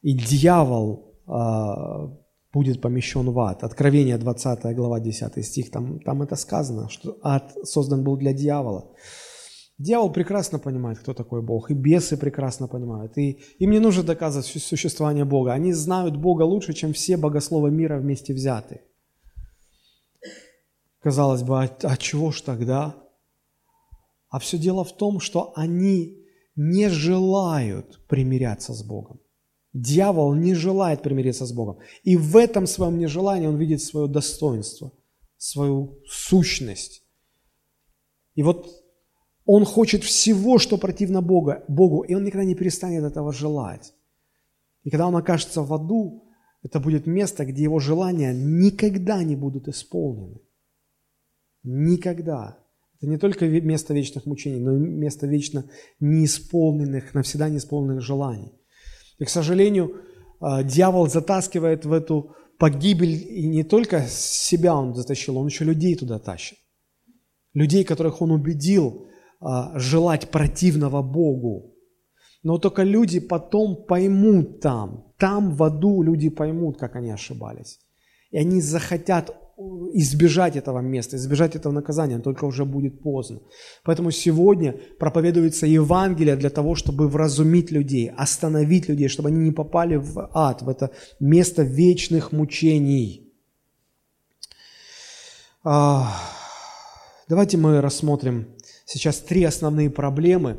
И дьявол а, будет помещен в ад. Откровение 20 глава 10 стих, там, там это сказано, что ад создан был для дьявола. Дьявол прекрасно понимает, кто такой Бог, и бесы прекрасно понимают. И им не нужно доказывать существование Бога. Они знают Бога лучше, чем все богословы мира вместе взятые. Казалось бы, а, а чего ж тогда? А все дело в том, что они не желают примиряться с Богом. Дьявол не желает примириться с Богом. И в этом своем нежелании он видит свое достоинство, свою сущность. И вот он хочет всего, что противно Бога, Богу, и он никогда не перестанет этого желать. И когда он окажется в аду, это будет место, где его желания никогда не будут исполнены. Никогда. Это не только место вечных мучений, но и место вечно неисполненных, навсегда неисполненных желаний. И, к сожалению, а, дьявол затаскивает в эту погибель, и не только себя он затащил, он еще людей туда тащит. Людей, которых он убедил а, желать противного Богу. Но только люди потом поймут там, там в аду люди поймут, как они ошибались. И они захотят избежать этого места, избежать этого наказания, только уже будет поздно. Поэтому сегодня проповедуется Евангелие для того, чтобы вразумить людей, остановить людей, чтобы они не попали в ад, в это место вечных мучений. А, давайте мы рассмотрим сейчас три основные проблемы,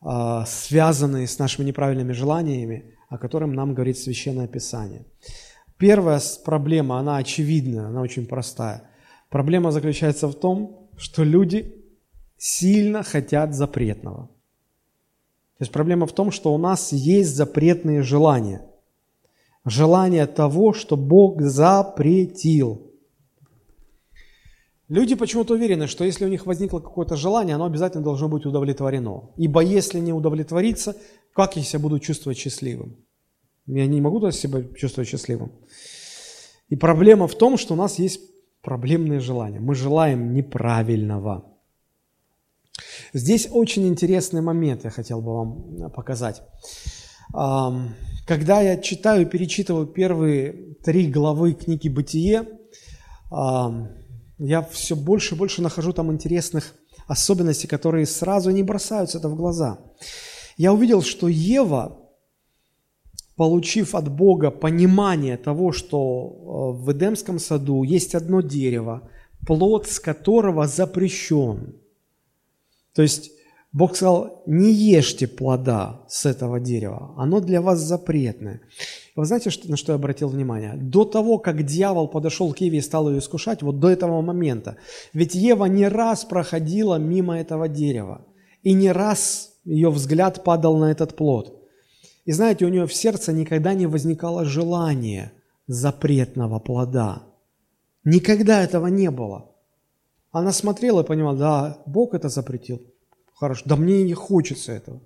а, связанные с нашими неправильными желаниями, о которых нам говорит Священное Писание. Первая проблема, она очевидная, она очень простая. Проблема заключается в том, что люди сильно хотят запретного. То есть проблема в том, что у нас есть запретные желания. Желание того, что Бог запретил. Люди почему-то уверены, что если у них возникло какое-то желание, оно обязательно должно быть удовлетворено. Ибо если не удовлетворится, как я себя буду чувствовать счастливым? Я не могу себя чувствовать счастливым. И проблема в том, что у нас есть проблемные желания. Мы желаем неправильного. Здесь очень интересный момент я хотел бы вам показать. Когда я читаю, перечитываю первые три главы книги «Бытие», я все больше и больше нахожу там интересных особенностей, которые сразу не бросаются это в глаза. Я увидел, что Ева, получив от Бога понимание того, что э, в Эдемском саду есть одно дерево, плод с которого запрещен. То есть Бог сказал, не ешьте плода с этого дерева, оно для вас запретное. Вы знаете, на что я обратил внимание? До того, как дьявол подошел к Еве и стал ее искушать, вот до этого момента, ведь Ева не раз проходила мимо этого дерева, и не раз ее взгляд падал на этот плод. И знаете, у нее в сердце никогда не возникало желания запретного плода. Никогда этого не было. Она смотрела и понимала, да, Бог это запретил. Хорошо, да мне не хочется этого.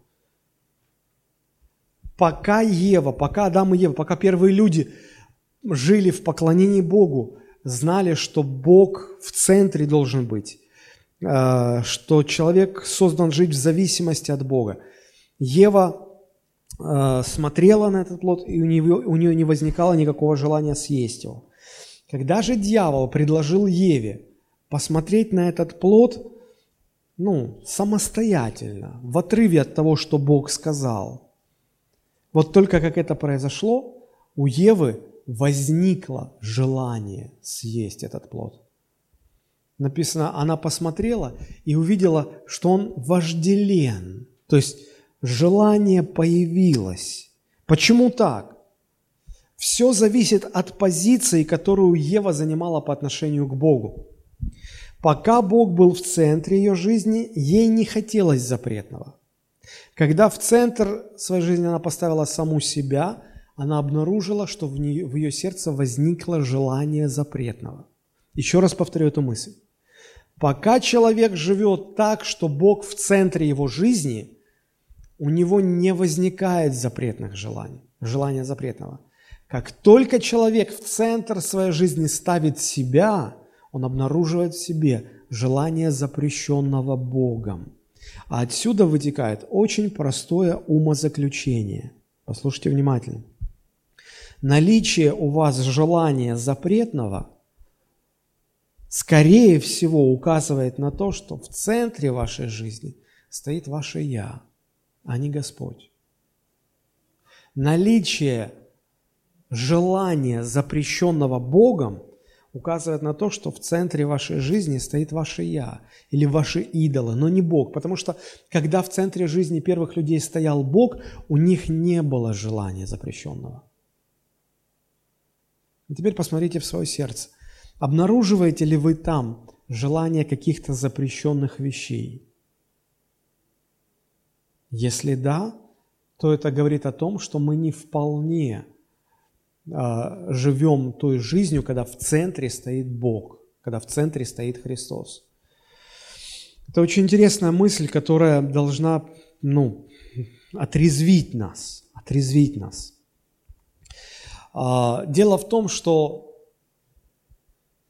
Пока Ева, пока Адам и Ева, пока первые люди жили в поклонении Богу, знали, что Бог в центре должен быть, э, что человек создан жить в зависимости от Бога. Ева э, смотрела на этот плод, и у нее, у нее не возникало никакого желания съесть его. Когда же дьявол предложил Еве посмотреть на этот плод, ну, самостоятельно, в отрыве от того, что Бог сказал. Вот только как это произошло, у Евы возникло желание съесть этот плод. Написано, она посмотрела и увидела, что он вожделен. То есть желание появилось. Почему так? Все зависит от позиции, которую Ева занимала по отношению к Богу. Пока Бог был в центре ее жизни, ей не хотелось запретного. Когда в центр своей жизни она поставила саму себя, она обнаружила, что в, нее, в ее сердце возникло желание запретного. Еще раз повторю эту мысль. Пока человек живет так, что Бог в центре его жизни, у него не возникает запретных желаний, желания запретного. Как только человек в центр своей жизни ставит себя – он обнаруживает в себе желание запрещенного Богом. А отсюда вытекает очень простое умозаключение. Послушайте внимательно. Наличие у вас желания запретного, скорее всего, указывает на то, что в центре вашей жизни стоит ваше «я», а не Господь. Наличие желания, запрещенного Богом – указывает на то, что в центре вашей жизни стоит ваше «я» или ваши идолы, но не Бог. Потому что когда в центре жизни первых людей стоял Бог, у них не было желания запрещенного. И теперь посмотрите в свое сердце. Обнаруживаете ли вы там желание каких-то запрещенных вещей? Если да, то это говорит о том, что мы не вполне живем той жизнью, когда в центре стоит Бог, когда в центре стоит Христос. Это очень интересная мысль, которая должна ну, отрезвить нас, отрезвить нас. А, дело в том, что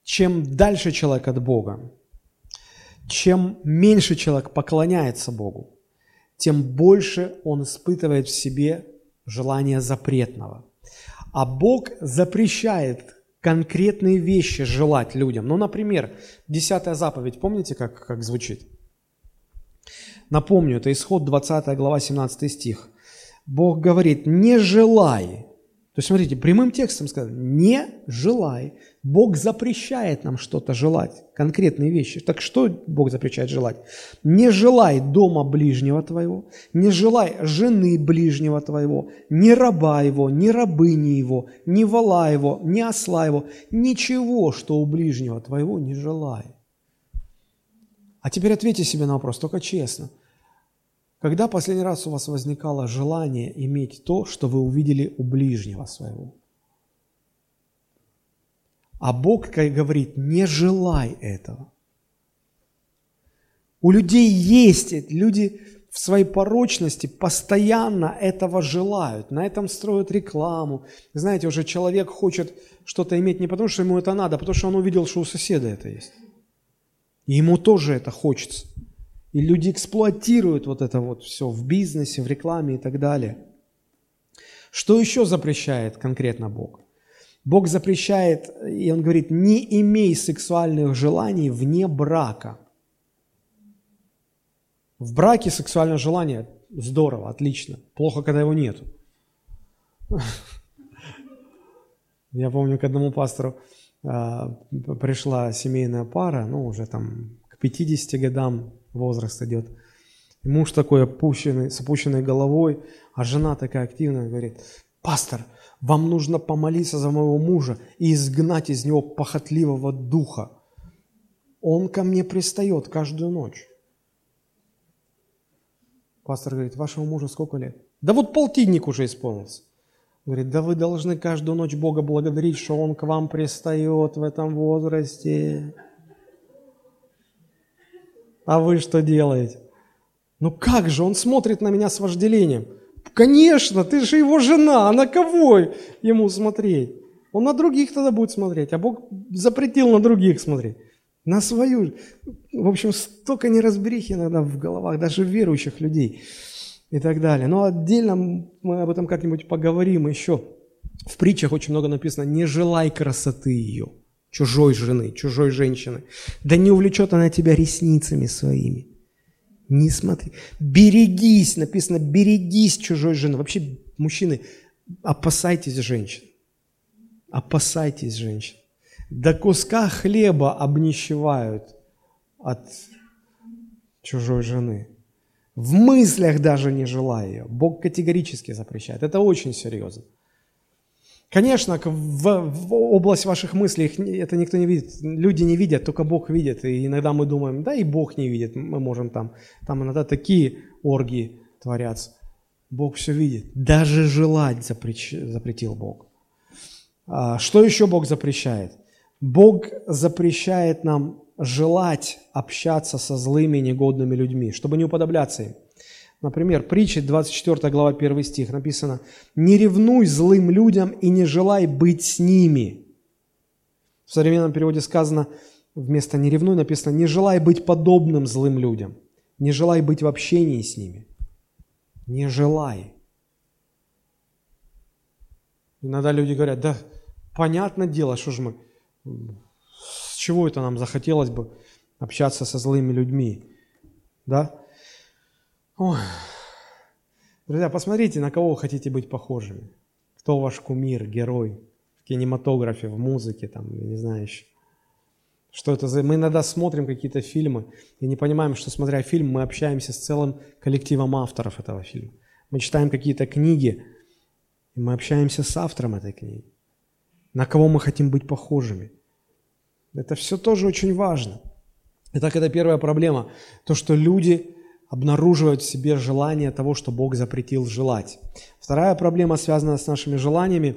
чем дальше человек от Бога, чем меньше человек поклоняется Богу, тем больше он испытывает в себе желание запретного – а Бог запрещает конкретные вещи желать людям. Ну, например, десятая заповедь, помните, как, как звучит? Напомню, это исход 20 глава 17 стих. Бог говорит, не желай то есть, смотрите, прямым текстом сказано, не желай. Бог запрещает нам что-то желать, конкретные вещи. Так что Бог запрещает желать? Не желай дома ближнего твоего, не желай жены ближнего твоего, ни раба его, ни рабыни его, ни вала его, ни осла его, ничего, что у ближнего твоего не желай. А теперь ответьте себе на вопрос, только честно – когда последний раз у вас возникало желание иметь то, что вы увидели у ближнего своего? А Бог говорит, не желай этого. У людей есть, люди в своей порочности постоянно этого желают, на этом строят рекламу. Знаете, уже человек хочет что-то иметь не потому, что ему это надо, а потому что он увидел, что у соседа это есть. И ему тоже это хочется. И люди эксплуатируют вот это вот все в бизнесе, в рекламе и так далее. Что еще запрещает конкретно Бог? Бог запрещает, и Он говорит, не имей сексуальных желаний вне брака. В браке сексуальное желание здорово, отлично. Плохо, когда его нету. Я помню, к одному пастору а, пришла семейная пара, ну, уже там к 50 годам возраст идет. И муж такой опущенный, с опущенной головой, а жена такая активная, говорит, пастор, вам нужно помолиться за моего мужа и изгнать из него похотливого духа. Он ко мне пристает каждую ночь. Пастор говорит, вашему мужу сколько лет? Да вот полтинник уже исполнился. Говорит, да вы должны каждую ночь Бога благодарить, что Он к вам пристает в этом возрасте. А вы что делаете? Ну как же, он смотрит на меня с вожделением. Конечно, ты же его жена, а на кого ему смотреть? Он на других тогда будет смотреть, а Бог запретил на других смотреть. На свою. В общем, столько неразберихи иногда в головах, даже верующих людей и так далее. Но отдельно мы об этом как-нибудь поговорим еще. В притчах очень много написано «не желай красоты ее» чужой жены, чужой женщины. Да не увлечет она тебя ресницами своими. Не смотри. Берегись, написано, берегись чужой жены. Вообще, мужчины, опасайтесь женщин. Опасайтесь женщин. До куска хлеба обнищевают от чужой жены. В мыслях даже не желая ее. Бог категорически запрещает. Это очень серьезно. Конечно, в, в область ваших мыслей это никто не видит, люди не видят, только Бог видит. И иногда мы думаем, да и Бог не видит, мы можем там, там иногда такие оргии творятся. Бог все видит. Даже желать запретил Бог. А, что еще Бог запрещает? Бог запрещает нам желать общаться со злыми негодными людьми, чтобы не уподобляться им. Например, притча 24 глава 1 стих написано «Не ревнуй злым людям и не желай быть с ними». В современном переводе сказано, вместо «не ревнуй» написано «Не желай быть подобным злым людям, не желай быть в общении с ними». Не желай. Иногда люди говорят, да, понятное дело, что же мы, с чего это нам захотелось бы общаться со злыми людьми, да? Ой. Друзья, посмотрите, на кого вы хотите быть похожими. Кто ваш кумир, герой в кинематографе, в музыке, там, я не знаю еще. Что это за... Мы иногда смотрим какие-то фильмы и не понимаем, что, смотря фильм, мы общаемся с целым коллективом авторов этого фильма. Мы читаем какие-то книги, и мы общаемся с автором этой книги. На кого мы хотим быть похожими. Это все тоже очень важно. Итак, это первая проблема. То, что люди обнаруживают в себе желание того, что Бог запретил желать. Вторая проблема, связанная с нашими желаниями,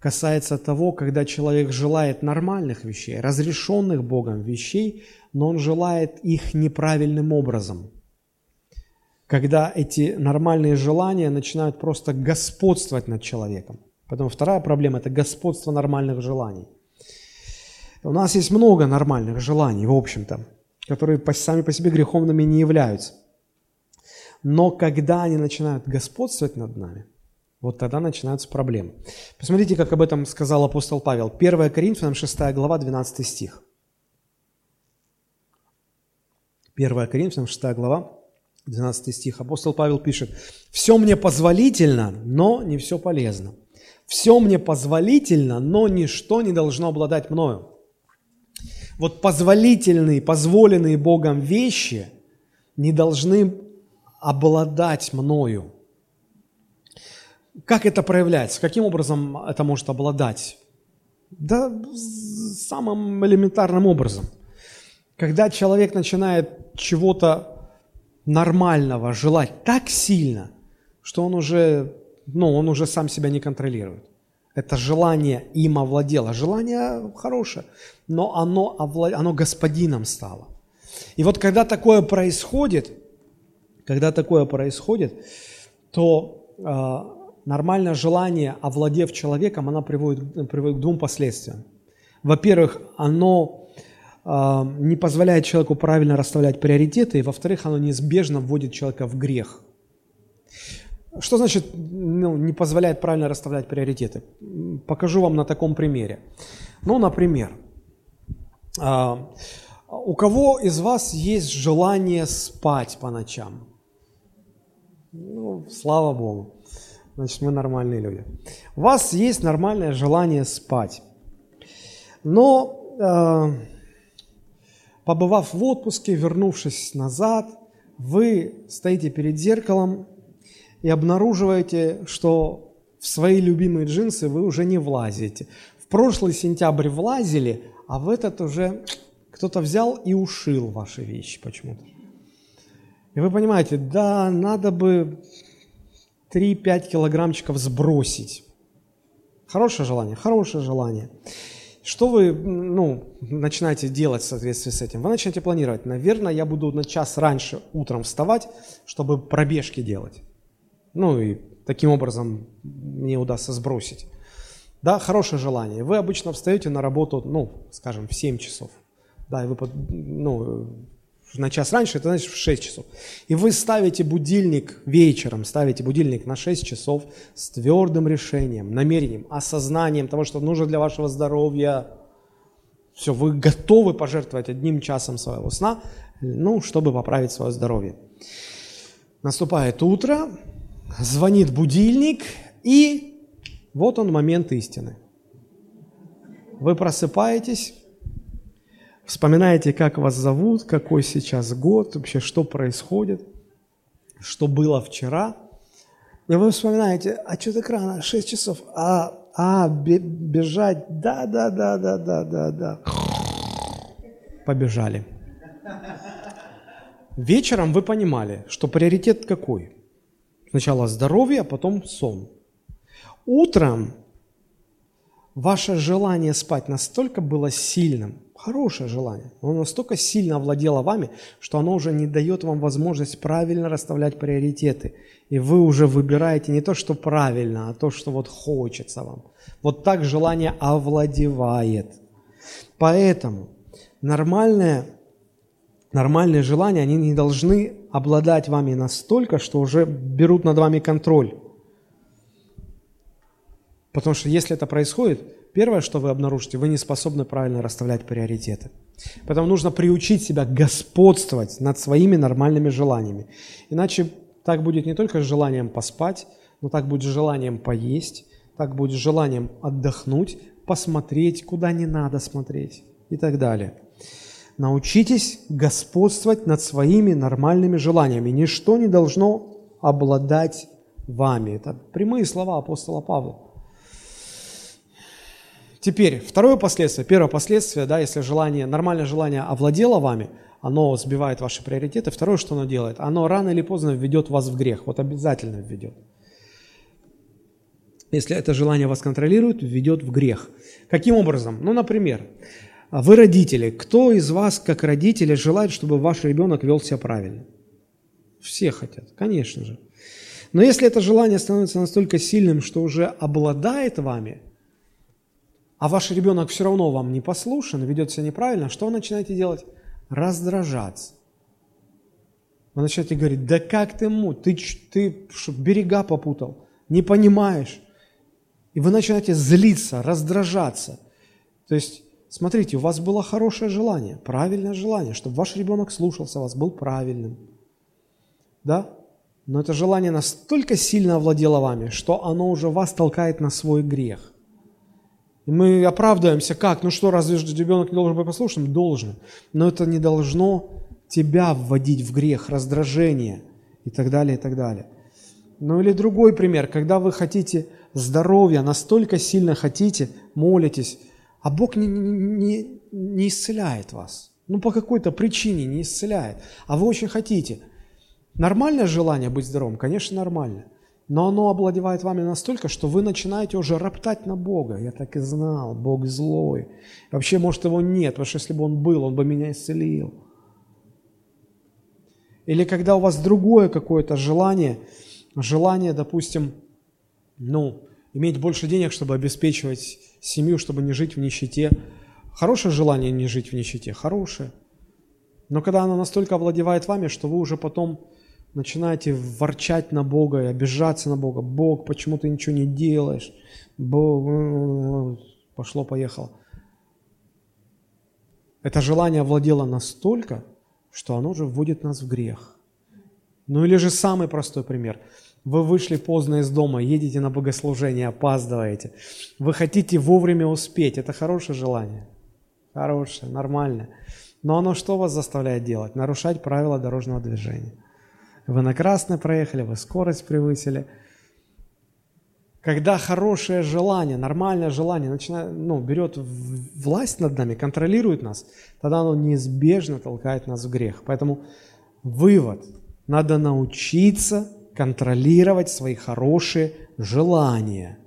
касается того, когда человек желает нормальных вещей, разрешенных Богом вещей, но он желает их неправильным образом. Когда эти нормальные желания начинают просто господствовать над человеком. Поэтому вторая проблема – это господство нормальных желаний. У нас есть много нормальных желаний, в общем-то, которые сами по себе греховными не являются. Но когда они начинают господствовать над нами, вот тогда начинаются проблемы. Посмотрите, как об этом сказал апостол Павел. 1 Коринфянам 6 глава, 12 стих. 1 Коринфянам 6 глава, 12 стих. Апостол Павел пишет, «Все мне позволительно, но не все полезно. Все мне позволительно, но ничто не должно обладать мною». Вот позволительные, позволенные Богом вещи не должны обладать мною. Как это проявляется? Каким образом это может обладать? Да самым элементарным образом. Когда человек начинает чего-то нормального желать так сильно, что он уже, ну, он уже сам себя не контролирует. Это желание им овладело. Желание хорошее, но оно, овла... оно господином стало. И вот когда такое происходит – Когда такое происходит, то э, нормальное желание, овладев человеком, оно приводит, приводит к двум последствиям. Во-первых, оно э, не позволяет человеку правильно расставлять приоритеты, и во-вторых, оно неизбежно вводит человека в грех. Что значит ну, не позволяет правильно расставлять приоритеты? Покажу вам на таком примере. Ну, например, э, у кого из вас есть желание спать по ночам? Ну, слава Богу. Значит, мы нормальные люди. У вас есть нормальное желание спать. Но, э, побывав в отпуске, вернувшись назад, вы стоите перед зеркалом и обнаруживаете, что в свои любимые джинсы вы уже не влазите. В прошлый сентябрь влазили, а в этот уже кто-то взял и ушил ваши вещи почему-то. И вы понимаете, да, надо бы 3-5 килограммчиков сбросить. Хорошее желание, хорошее желание. Что вы ну, начинаете делать в соответствии с этим? Вы начинаете планировать. Наверное, я буду на час раньше утром вставать, чтобы пробежки делать. Ну и таким образом мне удастся сбросить. Да, хорошее желание. Вы обычно встаете на работу, ну, скажем, в 7 часов. Да, и вы ну, на час раньше, это значит в 6 часов. И вы ставите будильник вечером, ставите будильник на 6 часов с твердым решением, намерением, осознанием того, что нужно для вашего здоровья. Все, вы готовы пожертвовать одним часом своего сна, ну, чтобы поправить свое здоровье. Наступает утро, звонит будильник, и вот он момент истины. Вы просыпаетесь, Вспоминаете, как вас зовут, какой сейчас год, вообще что происходит, что было вчера. И вы вспоминаете, а что так рано, 6 часов, а, а бежать, да, да, да, да, да, да, да. Побежали. Вечером вы понимали, что приоритет какой? Сначала здоровье, а потом сон. Утром ваше желание спать настолько было сильным, Хорошее желание. Оно настолько сильно овладело вами, что оно уже не дает вам возможность правильно расставлять приоритеты. И вы уже выбираете не то, что правильно, а то, что вот хочется вам. Вот так желание овладевает. Поэтому нормальное, нормальные желания, они не должны обладать вами настолько, что уже берут над вами контроль. Потому что если это происходит, Первое, что вы обнаружите, вы не способны правильно расставлять приоритеты. Поэтому нужно приучить себя господствовать над своими нормальными желаниями. Иначе так будет не только желанием поспать, но так будет желанием поесть, так будет желанием отдохнуть, посмотреть, куда не надо смотреть и так далее. Научитесь господствовать над своими нормальными желаниями. Ничто не должно обладать вами. Это прямые слова апостола Павла. Теперь, второе последствие, первое последствие, да, если желание, нормальное желание овладело вами, оно сбивает ваши приоритеты. Второе, что оно делает, оно рано или поздно введет вас в грех, вот обязательно введет. Если это желание вас контролирует, введет в грех. Каким образом? Ну, например, вы родители. Кто из вас, как родители, желает, чтобы ваш ребенок вел себя правильно? Все хотят, конечно же. Но если это желание становится настолько сильным, что уже обладает вами – а ваш ребенок все равно вам не послушен, ведет себя неправильно, что вы начинаете делать? Раздражаться. Вы начинаете говорить, да как ты муть, ты, ты берега попутал, не понимаешь. И вы начинаете злиться, раздражаться. То есть, смотрите, у вас было хорошее желание, правильное желание, чтобы ваш ребенок слушался вас, был правильным. Да? Но это желание настолько сильно овладело вами, что оно уже вас толкает на свой грех – мы оправдываемся, как? Ну что, разве ребенок не должен быть послушным? Должен. Но это не должно тебя вводить в грех, раздражение и так далее, и так далее. Ну или другой пример, когда вы хотите здоровья, настолько сильно хотите, молитесь, а Бог не, не, не исцеляет вас. Ну по какой-то причине не исцеляет. А вы очень хотите. Нормальное желание быть здоровым? Конечно, нормально но оно обладевает вами настолько, что вы начинаете уже роптать на Бога. Я так и знал, Бог злой. Вообще, может, его нет, потому что если бы он был, он бы меня исцелил. Или когда у вас другое какое-то желание, желание, допустим, ну, иметь больше денег, чтобы обеспечивать семью, чтобы не жить в нищете. Хорошее желание не жить в нищете, хорошее. Но когда оно настолько овладевает вами, что вы уже потом начинаете ворчать на Бога и обижаться на Бога. Бог, почему ты ничего не делаешь? Бог, пошло-поехало. Это желание овладело настолько, что оно уже вводит нас в грех. Ну или же самый простой пример. Вы вышли поздно из дома, едете на богослужение, опаздываете. Вы хотите вовремя успеть. Это хорошее желание. Хорошее, нормальное. Но оно что вас заставляет делать? Нарушать правила дорожного движения. Вы на красный проехали, вы скорость превысили. Когда хорошее желание, нормальное желание начинает, ну, берет власть над нами, контролирует нас, тогда оно неизбежно толкает нас в грех. Поэтому вывод. Надо научиться контролировать свои хорошие желания.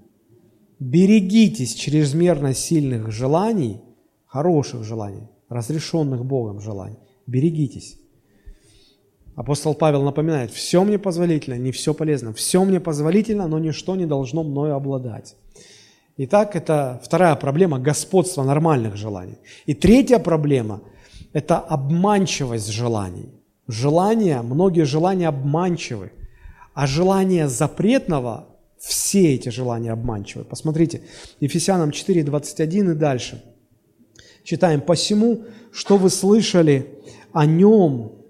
Берегитесь чрезмерно сильных желаний, хороших желаний, разрешенных Богом желаний. Берегитесь. Апостол Павел напоминает, все мне позволительно, не все полезно. Все мне позволительно, но ничто не должно мною обладать. Итак, это вторая проблема – господство нормальных желаний. И третья проблема – это обманчивость желаний. Желания, многие желания обманчивы, а желания запретного, все эти желания обманчивы. Посмотрите, Ефесянам 4, 21 и дальше. Читаем, «Посему, что вы слышали о нем,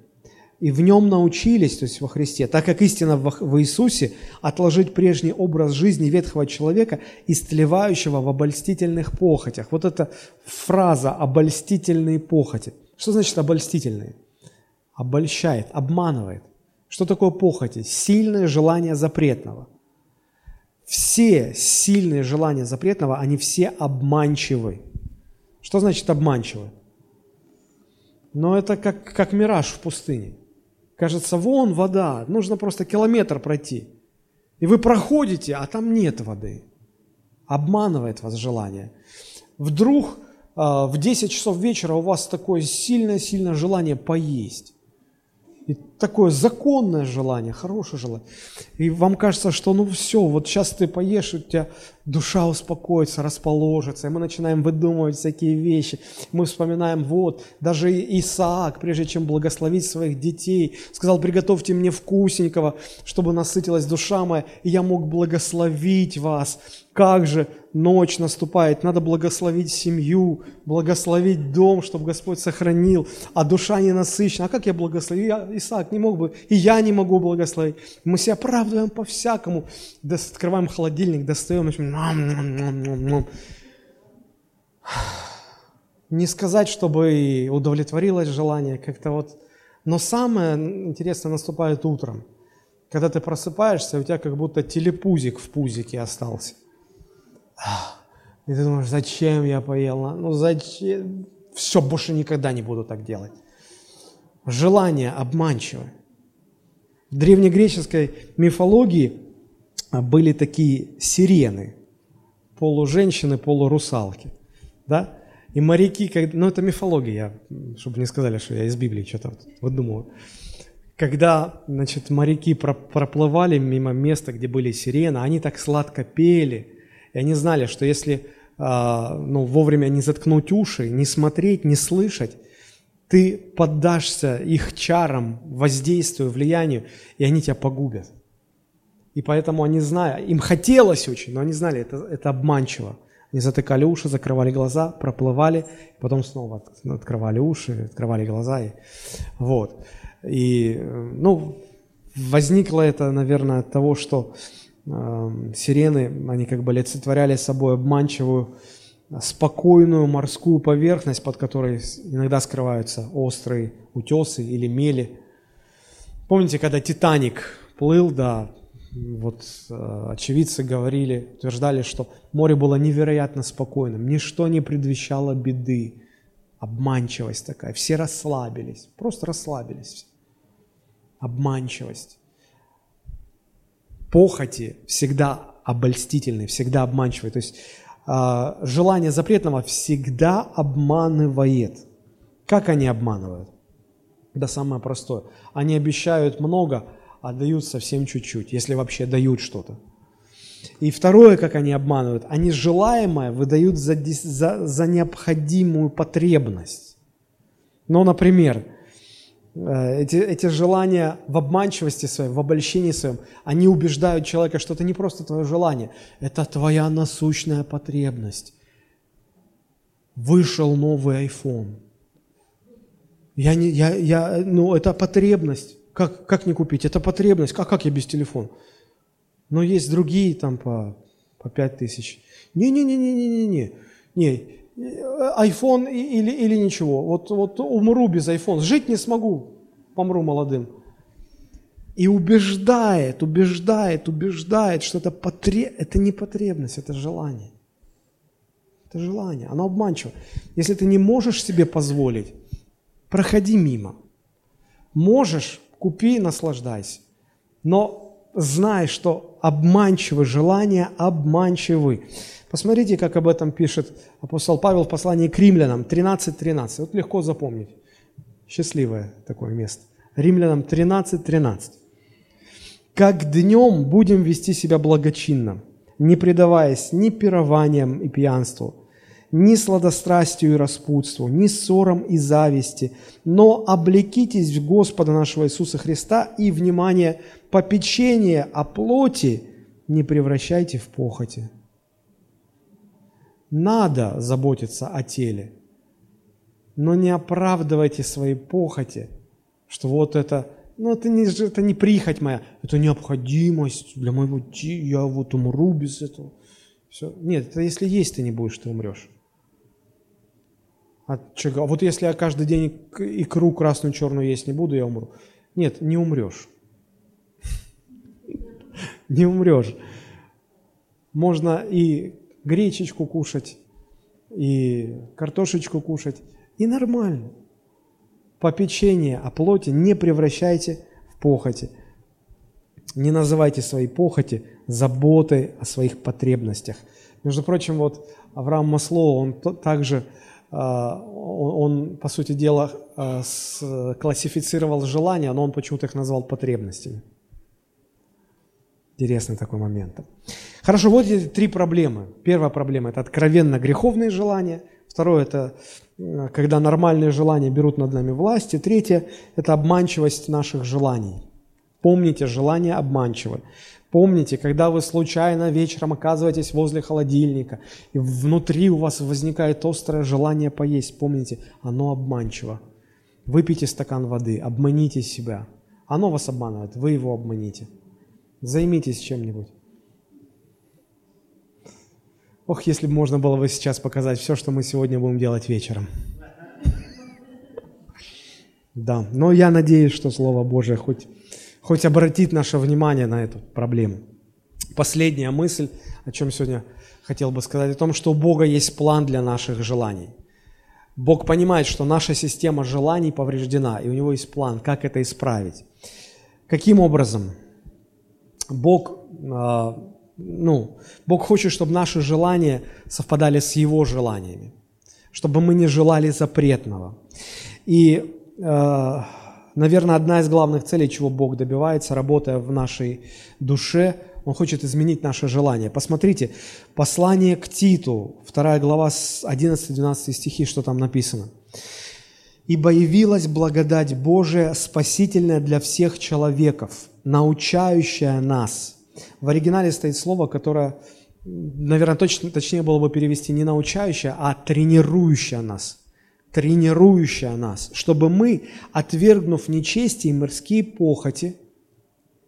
и в нем научились, то есть во Христе, так как истина в Иисусе, отложить прежний образ жизни ветхого человека, истлевающего в обольстительных похотях. Вот эта фраза «обольстительные похоти». Что значит обольстительные? Обольщает, обманывает. Что такое похоти? Сильное желание запретного. Все сильные желания запретного, они все обманчивы. Что значит обманчивы? Но это как, как мираж в пустыне. Кажется, вон вода, нужно просто километр пройти. И вы проходите, а там нет воды. Обманывает вас желание. Вдруг а, в 10 часов вечера у вас такое сильное-сильное желание поесть. И такое законное желание, хорошее желание. И вам кажется, что ну все, вот сейчас ты поешь, у тебя душа успокоится, расположится, и мы начинаем выдумывать всякие вещи. Мы вспоминаем, вот, даже Исаак, прежде чем благословить своих детей, сказал, приготовьте мне вкусненького, чтобы насытилась душа моя, и я мог благословить вас. Как же ночь наступает, надо благословить семью, благословить дом, чтобы Господь сохранил, а душа не насыщена. А как я благословил? Я, Исаак не мог бы, и я не могу благословить. Мы себя оправдываем по-всякому. Открываем холодильник, достаем, не сказать, чтобы удовлетворилось желание, как-то вот. Но самое интересное наступает утром, когда ты просыпаешься, у тебя как будто телепузик в пузике остался. И ты думаешь, зачем я поел? Ну зачем? Все, больше никогда не буду так делать. Желание обманчивое. В древнегреческой мифологии были такие сирены, полуженщины, полурусалки. Да? И моряки, ну это мифология, чтобы не сказали, что я из Библии что-то выдумываю. Когда, значит, моряки проплывали мимо места, где были сирены, они так сладко пели, и они знали, что если а, ну, вовремя не заткнуть уши, не смотреть, не слышать, ты поддашься их чарам, воздействию, влиянию, и они тебя погубят. И поэтому они знали, им хотелось очень, но они знали, это, это обманчиво. Они затыкали уши, закрывали глаза, проплывали, потом снова открывали уши, открывали глаза. И, вот. И, ну, возникло это, наверное, от того, что э, сирены, они как бы олицетворяли собой обманчивую, спокойную морскую поверхность, под которой иногда скрываются острые утесы или мели. Помните, когда Титаник плыл, да, вот э, очевидцы говорили, утверждали, что море было невероятно спокойным, ничто не предвещало беды, обманчивость такая, все расслабились, просто расслабились. Обманчивость. Похоти всегда обольстительные, всегда обманчивые. То есть э, желание запретного всегда обманывает. Как они обманывают? Да самое простое. Они обещают много, а дают совсем чуть-чуть, если вообще дают что-то. И второе, как они обманывают, они желаемое выдают за, за, за необходимую потребность. Ну, например, эти, эти желания в обманчивости своей, в обольщении своем, они убеждают человека, что это не просто твое желание, это твоя насущная потребность. Вышел новый iPhone. Я не, я, я, ну, это потребность. Как, как не купить? Это потребность. Как, как я без телефона? Но есть другие там по, по 5 тысяч. Не-не-не-не-не-не. Не, iPhone или, или ничего. Вот, вот умру без iPhone. Жить не смогу. Помру молодым. И убеждает, убеждает, убеждает, что это, потреб... это не потребность, это желание. Это желание, оно обманчиво. Если ты не можешь себе позволить, проходи мимо. Можешь, купи наслаждайся. Но знай, что обманчивы желания, обманчивы. Посмотрите, как об этом пишет апостол Павел в послании к римлянам 13.13. 13. Вот легко запомнить. Счастливое такое место. Римлянам 13.13. 13. «Как днем будем вести себя благочинно, не предаваясь ни пированиям и пьянству, ни сладострастию и распутству, ни ссорам и зависти, но облекитесь в Господа нашего Иисуса Христа и, внимание, попечение о плоти не превращайте в похоти. Надо заботиться о теле, но не оправдывайте свои похоти, что вот это, ну это не, это не прихоть моя, это необходимость для моего тела, я вот умру без этого. Все. Нет, это если есть ты не будешь, ты умрешь. От чего? Вот если я каждый день икру красную, черную есть не буду, я умру. Нет, не умрешь не умрешь. Можно и гречечку кушать, и картошечку кушать, и нормально. Попечение о плоти не превращайте в похоти. Не называйте свои похоти заботой о своих потребностях. Между прочим, вот Авраам Маслоу, он также, а, он, по сути дела, а, классифицировал желания, но он почему-то их назвал потребностями. Интересный такой момент. Хорошо, вот эти три проблемы. Первая проблема – это откровенно греховные желания. Второе – это когда нормальные желания берут над нами власть. И третье – это обманчивость наших желаний. Помните, желания обманчивы. Помните, когда вы случайно вечером оказываетесь возле холодильника, и внутри у вас возникает острое желание поесть, помните, оно обманчиво. Выпейте стакан воды, обманите себя. Оно вас обманывает, вы его обманите. Займитесь чем-нибудь. Ох, если бы можно было бы сейчас показать все, что мы сегодня будем делать вечером. Да, но я надеюсь, что Слово Божие хоть, хоть обратит наше внимание на эту проблему. Последняя мысль, о чем сегодня хотел бы сказать, о том, что у Бога есть план для наших желаний. Бог понимает, что наша система желаний повреждена, и у Него есть план, как это исправить. Каким образом? Бог, а, ну, Бог хочет, чтобы наши желания совпадали с Его желаниями, чтобы мы не желали запретного. И, а, наверное, одна из главных целей, чего Бог добивается, работая в нашей душе, Он хочет изменить наше желание. Посмотрите, послание к Титу, 2 глава, 11-12 стихи, что там написано. «Ибо явилась благодать Божия, спасительная для всех человеков, научающая нас. В оригинале стоит слово, которое, наверное, точно, точнее было бы перевести не научающая, а тренирующая нас. Тренирующая нас, чтобы мы, отвергнув нечестие и мирские похоти,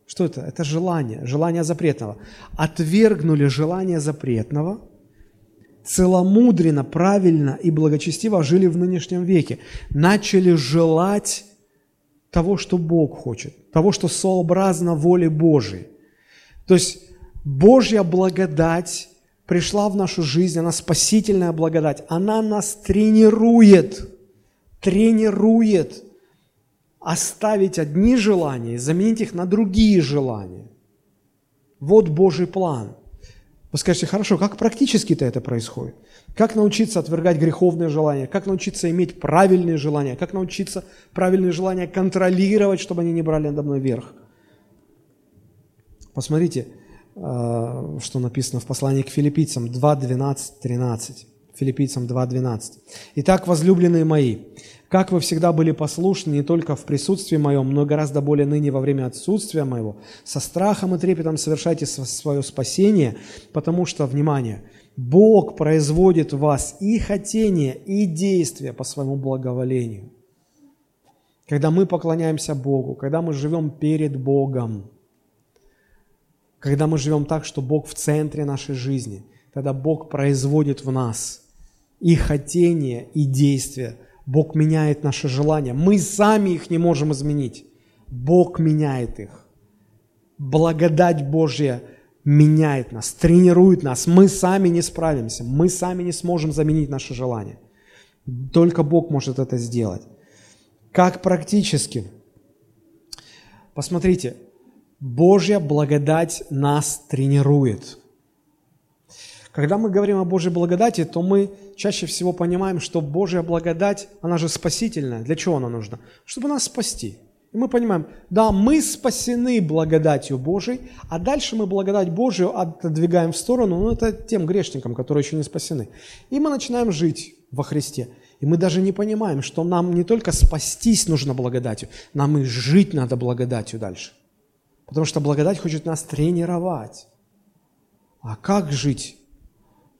что это? Это желание, желание запретного. Отвергнули желание запретного, целомудренно, правильно и благочестиво жили в нынешнем веке. Начали желать того, что Бог хочет, того, что сообразно воле Божией. То есть Божья благодать пришла в нашу жизнь, она спасительная благодать, она нас тренирует, тренирует оставить одни желания и заменить их на другие желания. Вот Божий план. Вы скажете, хорошо, как практически-то это происходит? Как научиться отвергать греховные желания? Как научиться иметь правильные желания? Как научиться правильные желания контролировать, чтобы они не брали надо мной верх? Посмотрите, что написано в послании к филиппийцам 2, 12, 13. Филиппийцам 2, 12. «Итак, возлюбленные мои, как вы всегда были послушны не только в присутствии моем, но гораздо более ныне во время отсутствия моего, со страхом и трепетом совершайте свое спасение, потому что, внимание, Бог производит в вас и хотение, и действия по своему благоволению. Когда мы поклоняемся Богу, когда мы живем перед Богом, когда мы живем так, что Бог в центре нашей жизни, тогда Бог производит в нас и хотение, и действия Бог меняет наши желания. Мы сами их не можем изменить. Бог меняет их. Благодать Божья меняет нас, тренирует нас. Мы сами не справимся, мы сами не сможем заменить наши желания. Только Бог может это сделать. Как практически? Посмотрите, Божья благодать нас тренирует – когда мы говорим о Божьей благодати, то мы чаще всего понимаем, что Божья благодать, она же спасительная. Для чего она нужна? Чтобы нас спасти. И мы понимаем, да, мы спасены благодатью Божией, а дальше мы благодать Божию отодвигаем в сторону, ну, это тем грешникам, которые еще не спасены. И мы начинаем жить во Христе. И мы даже не понимаем, что нам не только спастись нужно благодатью, нам и жить надо благодатью дальше. Потому что благодать хочет нас тренировать. А как жить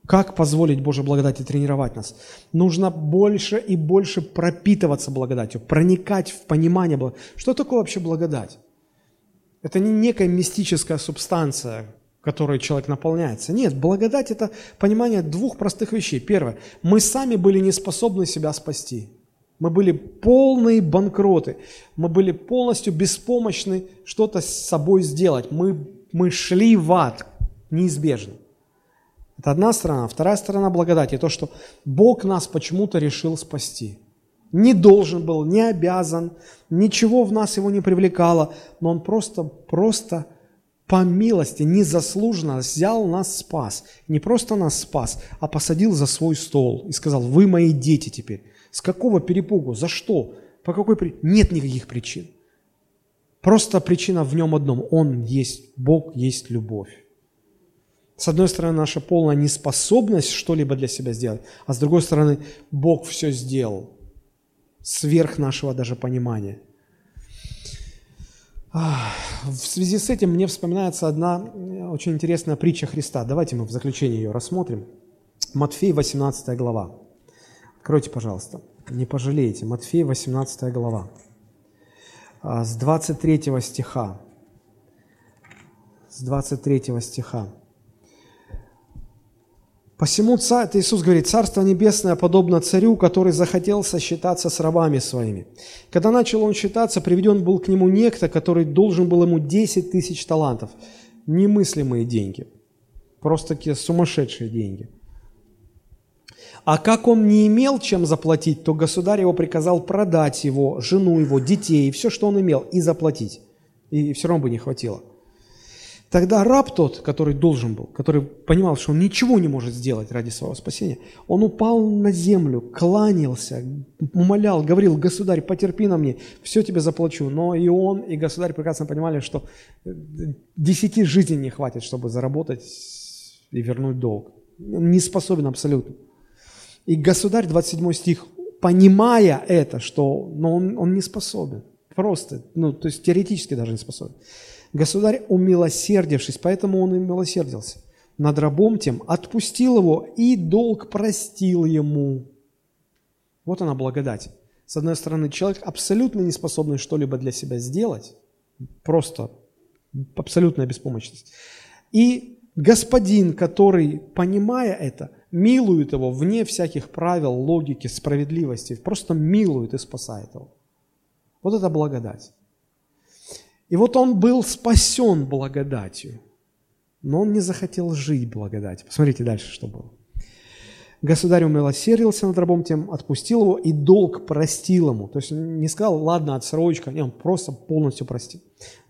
как позволить Божьей благодати тренировать нас? Нужно больше и больше пропитываться благодатью, проникать в понимание. Что такое вообще благодать? Это не некая мистическая субстанция, которой человек наполняется. Нет, благодать – это понимание двух простых вещей. Первое, мы сами были не способны себя спасти. Мы были полные банкроты. Мы были полностью беспомощны что-то с собой сделать. Мы, мы шли в ад неизбежно. Это одна сторона. Вторая сторона благодати – то, что Бог нас почему-то решил спасти. Не должен был, не обязан, ничего в нас его не привлекало, но Он просто, просто по милости, незаслуженно взял нас, спас. Не просто нас спас, а посадил за свой стол и сказал, вы мои дети теперь. С какого перепугу? За что? По какой причине? Нет никаких причин. Просто причина в нем одном. Он есть Бог, есть любовь. С одной стороны, наша полная неспособность что-либо для себя сделать, а с другой стороны, Бог все сделал, сверх нашего даже понимания. В связи с этим мне вспоминается одна э, очень интересная притча Христа. Давайте мы в заключение ее рассмотрим. Матфей, 18 глава. Откройте, пожалуйста. Не пожалеете. Матфей, 18 глава. А, с 23 стиха. С 23 стиха. Посему царь, это Иисус говорит, Царство Небесное подобно царю, который захотел сосчитаться с рабами своими. Когда начал он считаться, приведен был к нему некто, который должен был ему 10 тысяч талантов. Немыслимые деньги. Просто такие сумасшедшие деньги. А как он не имел чем заплатить, то государь его приказал продать его, жену его, детей, все, что он имел, и заплатить. И все равно бы не хватило. Тогда раб тот, который должен был, который понимал, что он ничего не может сделать ради своего спасения, он упал на землю, кланялся, умолял, говорил, государь, потерпи на мне, все тебе заплачу. Но и он, и государь прекрасно понимали, что десяти жизней не хватит, чтобы заработать и вернуть долг. Не способен абсолютно. И государь, 27 стих, понимая это, что но он, он не способен, просто, ну, то есть теоретически даже не способен, Государь, умилосердившись, поэтому он и милосердился, над рабом тем отпустил его и долг простил ему. Вот она благодать. С одной стороны, человек абсолютно не способный что-либо для себя сделать, просто абсолютная беспомощность. И господин, который, понимая это, милует его вне всяких правил, логики, справедливости, просто милует и спасает его. Вот это благодать. И вот он был спасен благодатью, но он не захотел жить благодатью. Посмотрите дальше, что было. Государь умилосердился над рабом тем, отпустил его, и долг простил ему. То есть не сказал, ладно, отсрочка, не, он просто полностью простил.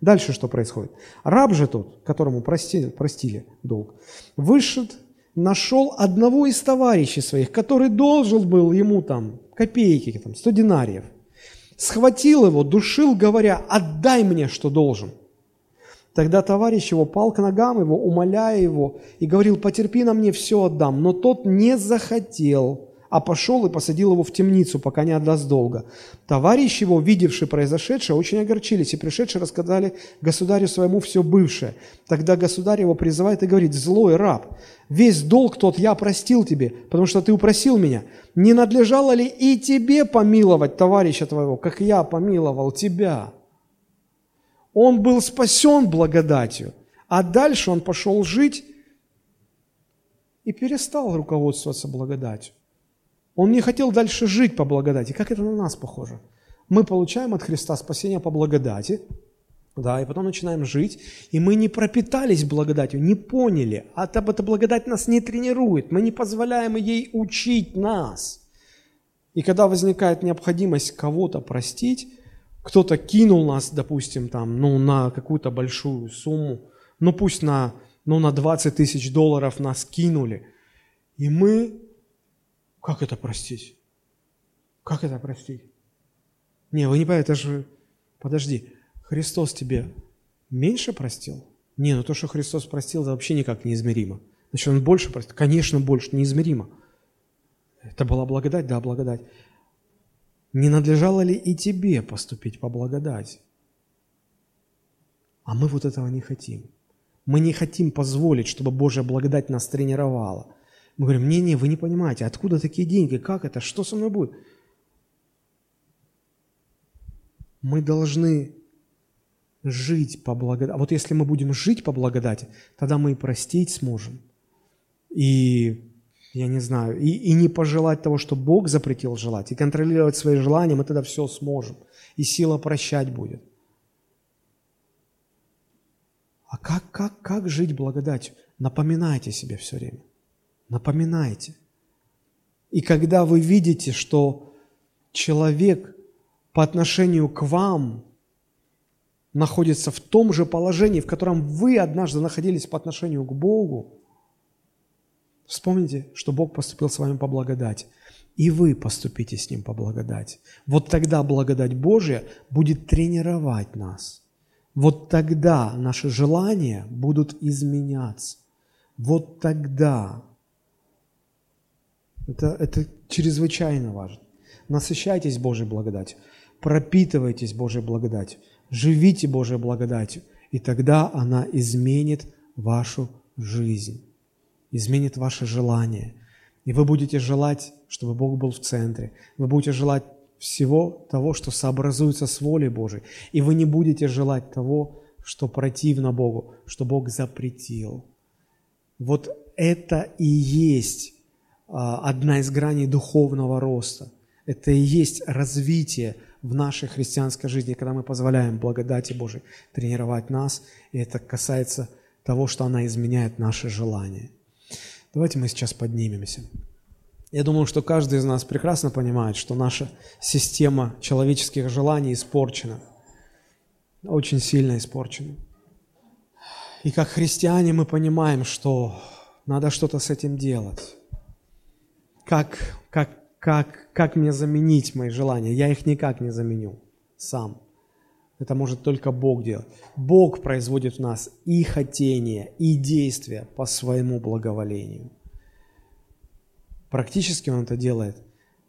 Дальше что происходит? Раб же тот, которому простили, простили долг, вышел, нашел одного из товарищей своих, который должен был ему там копейки, там, 100 динариев. Схватил его, душил, говоря, отдай мне, что должен – Тогда товарищ его пал к ногам его, умоляя его, и говорил, потерпи на мне, все отдам. Но тот не захотел, а пошел и посадил его в темницу, пока не отдаст долга. Товарищ его, видевший произошедшее, очень огорчились, и пришедшие рассказали государю своему все бывшее. Тогда государь его призывает и говорит, злой раб, весь долг тот я простил тебе, потому что ты упросил меня. Не надлежало ли и тебе помиловать товарища твоего, как я помиловал тебя?» Он был спасен благодатью, а дальше он пошел жить и перестал руководствоваться благодатью. Он не хотел дальше жить по благодати. Как это на нас похоже? Мы получаем от Христа спасение по благодати, да, и потом начинаем жить, и мы не пропитались благодатью, не поняли, а эта благодать нас не тренирует, мы не позволяем ей учить нас. И когда возникает необходимость кого-то простить, кто-то кинул нас, допустим, там, ну, на какую-то большую сумму, ну, пусть на, ну, на 20 тысяч долларов нас кинули, и мы, как это простить? Как это простить? Не, вы не понимаете, это же, подожди, Христос тебе меньше простил? Не, ну то, что Христос простил, это вообще никак неизмеримо. Значит, Он больше простил? Конечно, больше, неизмеримо. Это была благодать? Да, благодать не надлежало ли и тебе поступить по благодати? А мы вот этого не хотим. Мы не хотим позволить, чтобы Божья благодать нас тренировала. Мы говорим, не-не, вы не понимаете, откуда такие деньги, как это, что со мной будет? Мы должны жить по благодати. А вот если мы будем жить по благодати, тогда мы и простить сможем, и я не знаю, и, и не пожелать того, что Бог запретил желать, и контролировать свои желания, мы тогда все сможем, и сила прощать будет. А как, как, как жить благодатью? Напоминайте себе все время. Напоминайте. И когда вы видите, что человек по отношению к вам находится в том же положении, в котором вы однажды находились по отношению к Богу, Вспомните, что Бог поступил с вами по благодати. И вы поступите с Ним по благодати. Вот тогда благодать Божья будет тренировать нас. Вот тогда наши желания будут изменяться. Вот тогда. Это, это чрезвычайно важно. Насыщайтесь Божьей благодатью, пропитывайтесь Божьей благодатью, живите Божьей благодатью, и тогда она изменит вашу жизнь изменит ваше желание. И вы будете желать, чтобы Бог был в центре. Вы будете желать всего того, что сообразуется с волей Божией. И вы не будете желать того, что противно Богу, что Бог запретил. Вот это и есть одна из граней духовного роста. Это и есть развитие в нашей христианской жизни, когда мы позволяем благодати Божией тренировать нас, и это касается того, что она изменяет наши желания. Давайте мы сейчас поднимемся. Я думаю, что каждый из нас прекрасно понимает, что наша система человеческих желаний испорчена, очень сильно испорчена. И как христиане мы понимаем, что надо что-то с этим делать. Как, как, как, как мне заменить мои желания? Я их никак не заменю сам. Это может только Бог делать. Бог производит в нас и хотение, и действия по своему благоволению. Практически Он это делает,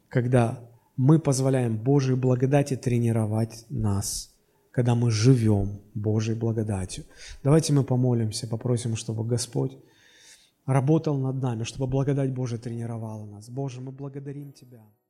когда мы позволяем Божьей благодати тренировать нас, когда мы живем Божьей благодатью. Давайте мы помолимся, попросим, чтобы Господь работал над нами, чтобы благодать Божия тренировала нас. Боже, мы благодарим Тебя.